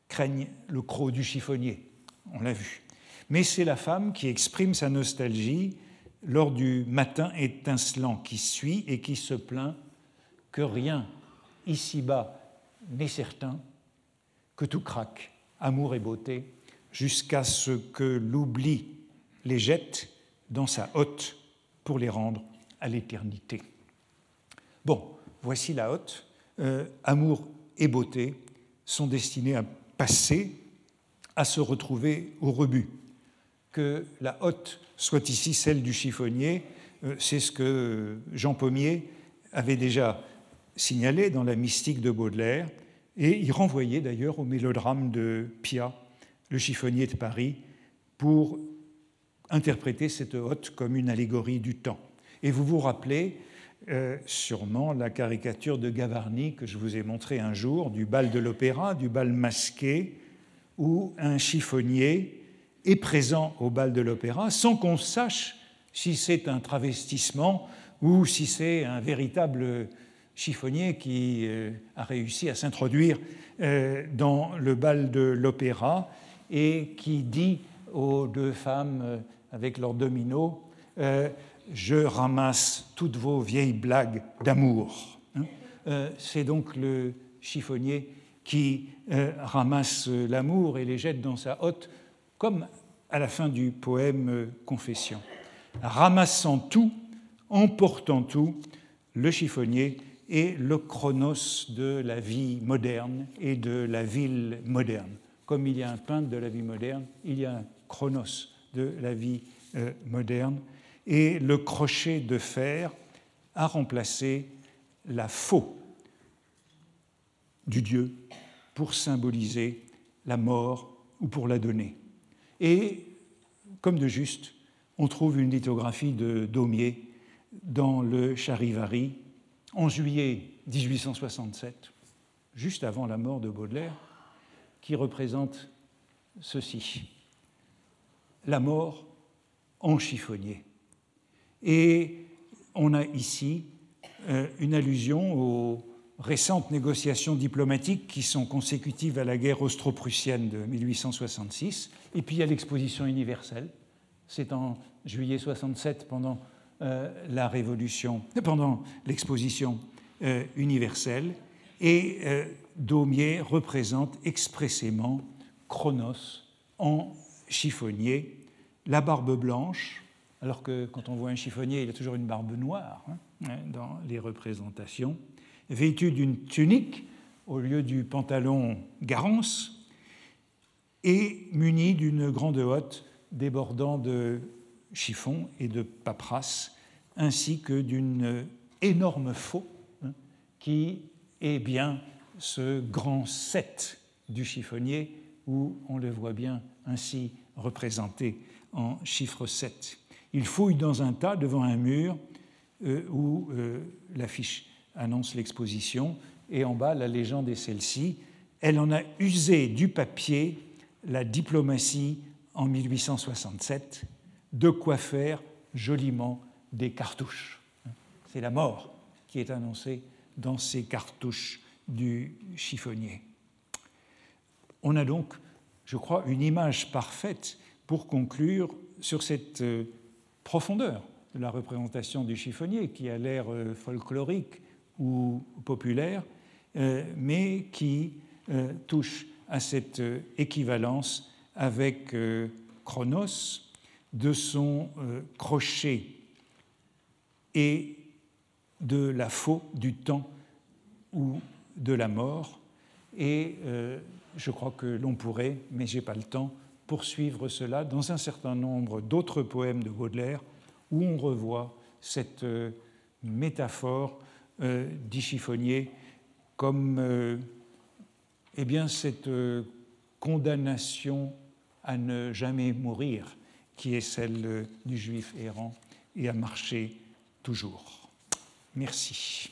craignent le croc du chiffonnier. On l'a vu. Mais c'est la femme qui exprime sa nostalgie lors du matin étincelant qui suit et qui se plaint que rien ici-bas n'est certain, que tout craque, amour et beauté, jusqu'à ce que l'oubli les jette dans sa hotte pour les rendre à l'éternité. Bon, voici la hotte. Euh, amour et beauté sont destinés à passer, à se retrouver au rebut que la hotte soit ici celle du chiffonnier, euh, c'est ce que Jean Pommier avait déjà signalé dans la mystique de Baudelaire, et il renvoyait d'ailleurs au mélodrame de Pia, le chiffonnier de Paris, pour interpréter cette hotte comme une allégorie du temps. Et vous vous rappelez euh, sûrement la caricature de Gavarni que je vous ai montré un jour, du bal de l'opéra, du bal masqué, où un chiffonnier est présent au bal de l'opéra sans qu'on sache si c'est un travestissement ou si c'est un véritable chiffonnier qui euh, a réussi à s'introduire euh, dans le bal de l'opéra et qui dit aux deux femmes euh, avec leurs dominos Je ramasse toutes vos vieilles blagues d'amour. Hein. C'est donc le chiffonnier qui ramasse l'amour et les jette dans sa hotte comme à la fin du poème Confession. Ramassant tout, emportant tout, le chiffonnier est le chronos de la vie moderne et de la ville moderne. Comme il y a un peintre de la vie moderne, il y a un chronos de la vie euh, moderne. Et le crochet de fer a remplacé la faux du Dieu pour symboliser la mort ou pour la donner. Et, comme de juste, on trouve une lithographie de Daumier dans le Charivari en juillet 1867, juste avant la mort de Baudelaire, qui représente ceci la mort en chiffonnier. Et on a ici euh, une allusion aux récentes négociations diplomatiques qui sont consécutives à la guerre austro-prussienne de 1866. Et puis a l'exposition universelle. C'est en juillet 67 pendant euh, la révolution, pendant l'exposition euh, universelle. Et Daumier représente expressément Chronos en chiffonnier, la barbe blanche, alors que quand on voit un chiffonnier, il a toujours une barbe noire hein, dans les représentations vêtu d'une tunique au lieu du pantalon garance et muni d'une grande hotte débordant de chiffon et de paperasse, ainsi que d'une énorme faux hein, qui est bien ce grand set du chiffonnier où on le voit bien ainsi représenté en chiffre 7. Il fouille dans un tas devant un mur euh, où euh, l'affiche annonce l'exposition, et en bas la légende est celle-ci. Elle en a usé du papier la diplomatie en 1867, de quoi faire joliment des cartouches. C'est la mort qui est annoncée dans ces cartouches du chiffonnier. On a donc, je crois, une image parfaite pour conclure sur cette euh, profondeur de la représentation du chiffonnier qui a l'air euh, folklorique, ou populaire, euh, mais qui touche à cette équivalence avec Chronos de son crochet et de la faux, du temps ou de la mort. Et je crois que l'on pourrait, mais je n'ai pas le temps, poursuivre cela dans un certain nombre d'autres poèmes de Baudelaire où on revoit cette euh, métaphore euh, chiffonnier comme eh bien, cette condamnation à ne jamais mourir qui est celle du juif errant et à marcher toujours. Merci.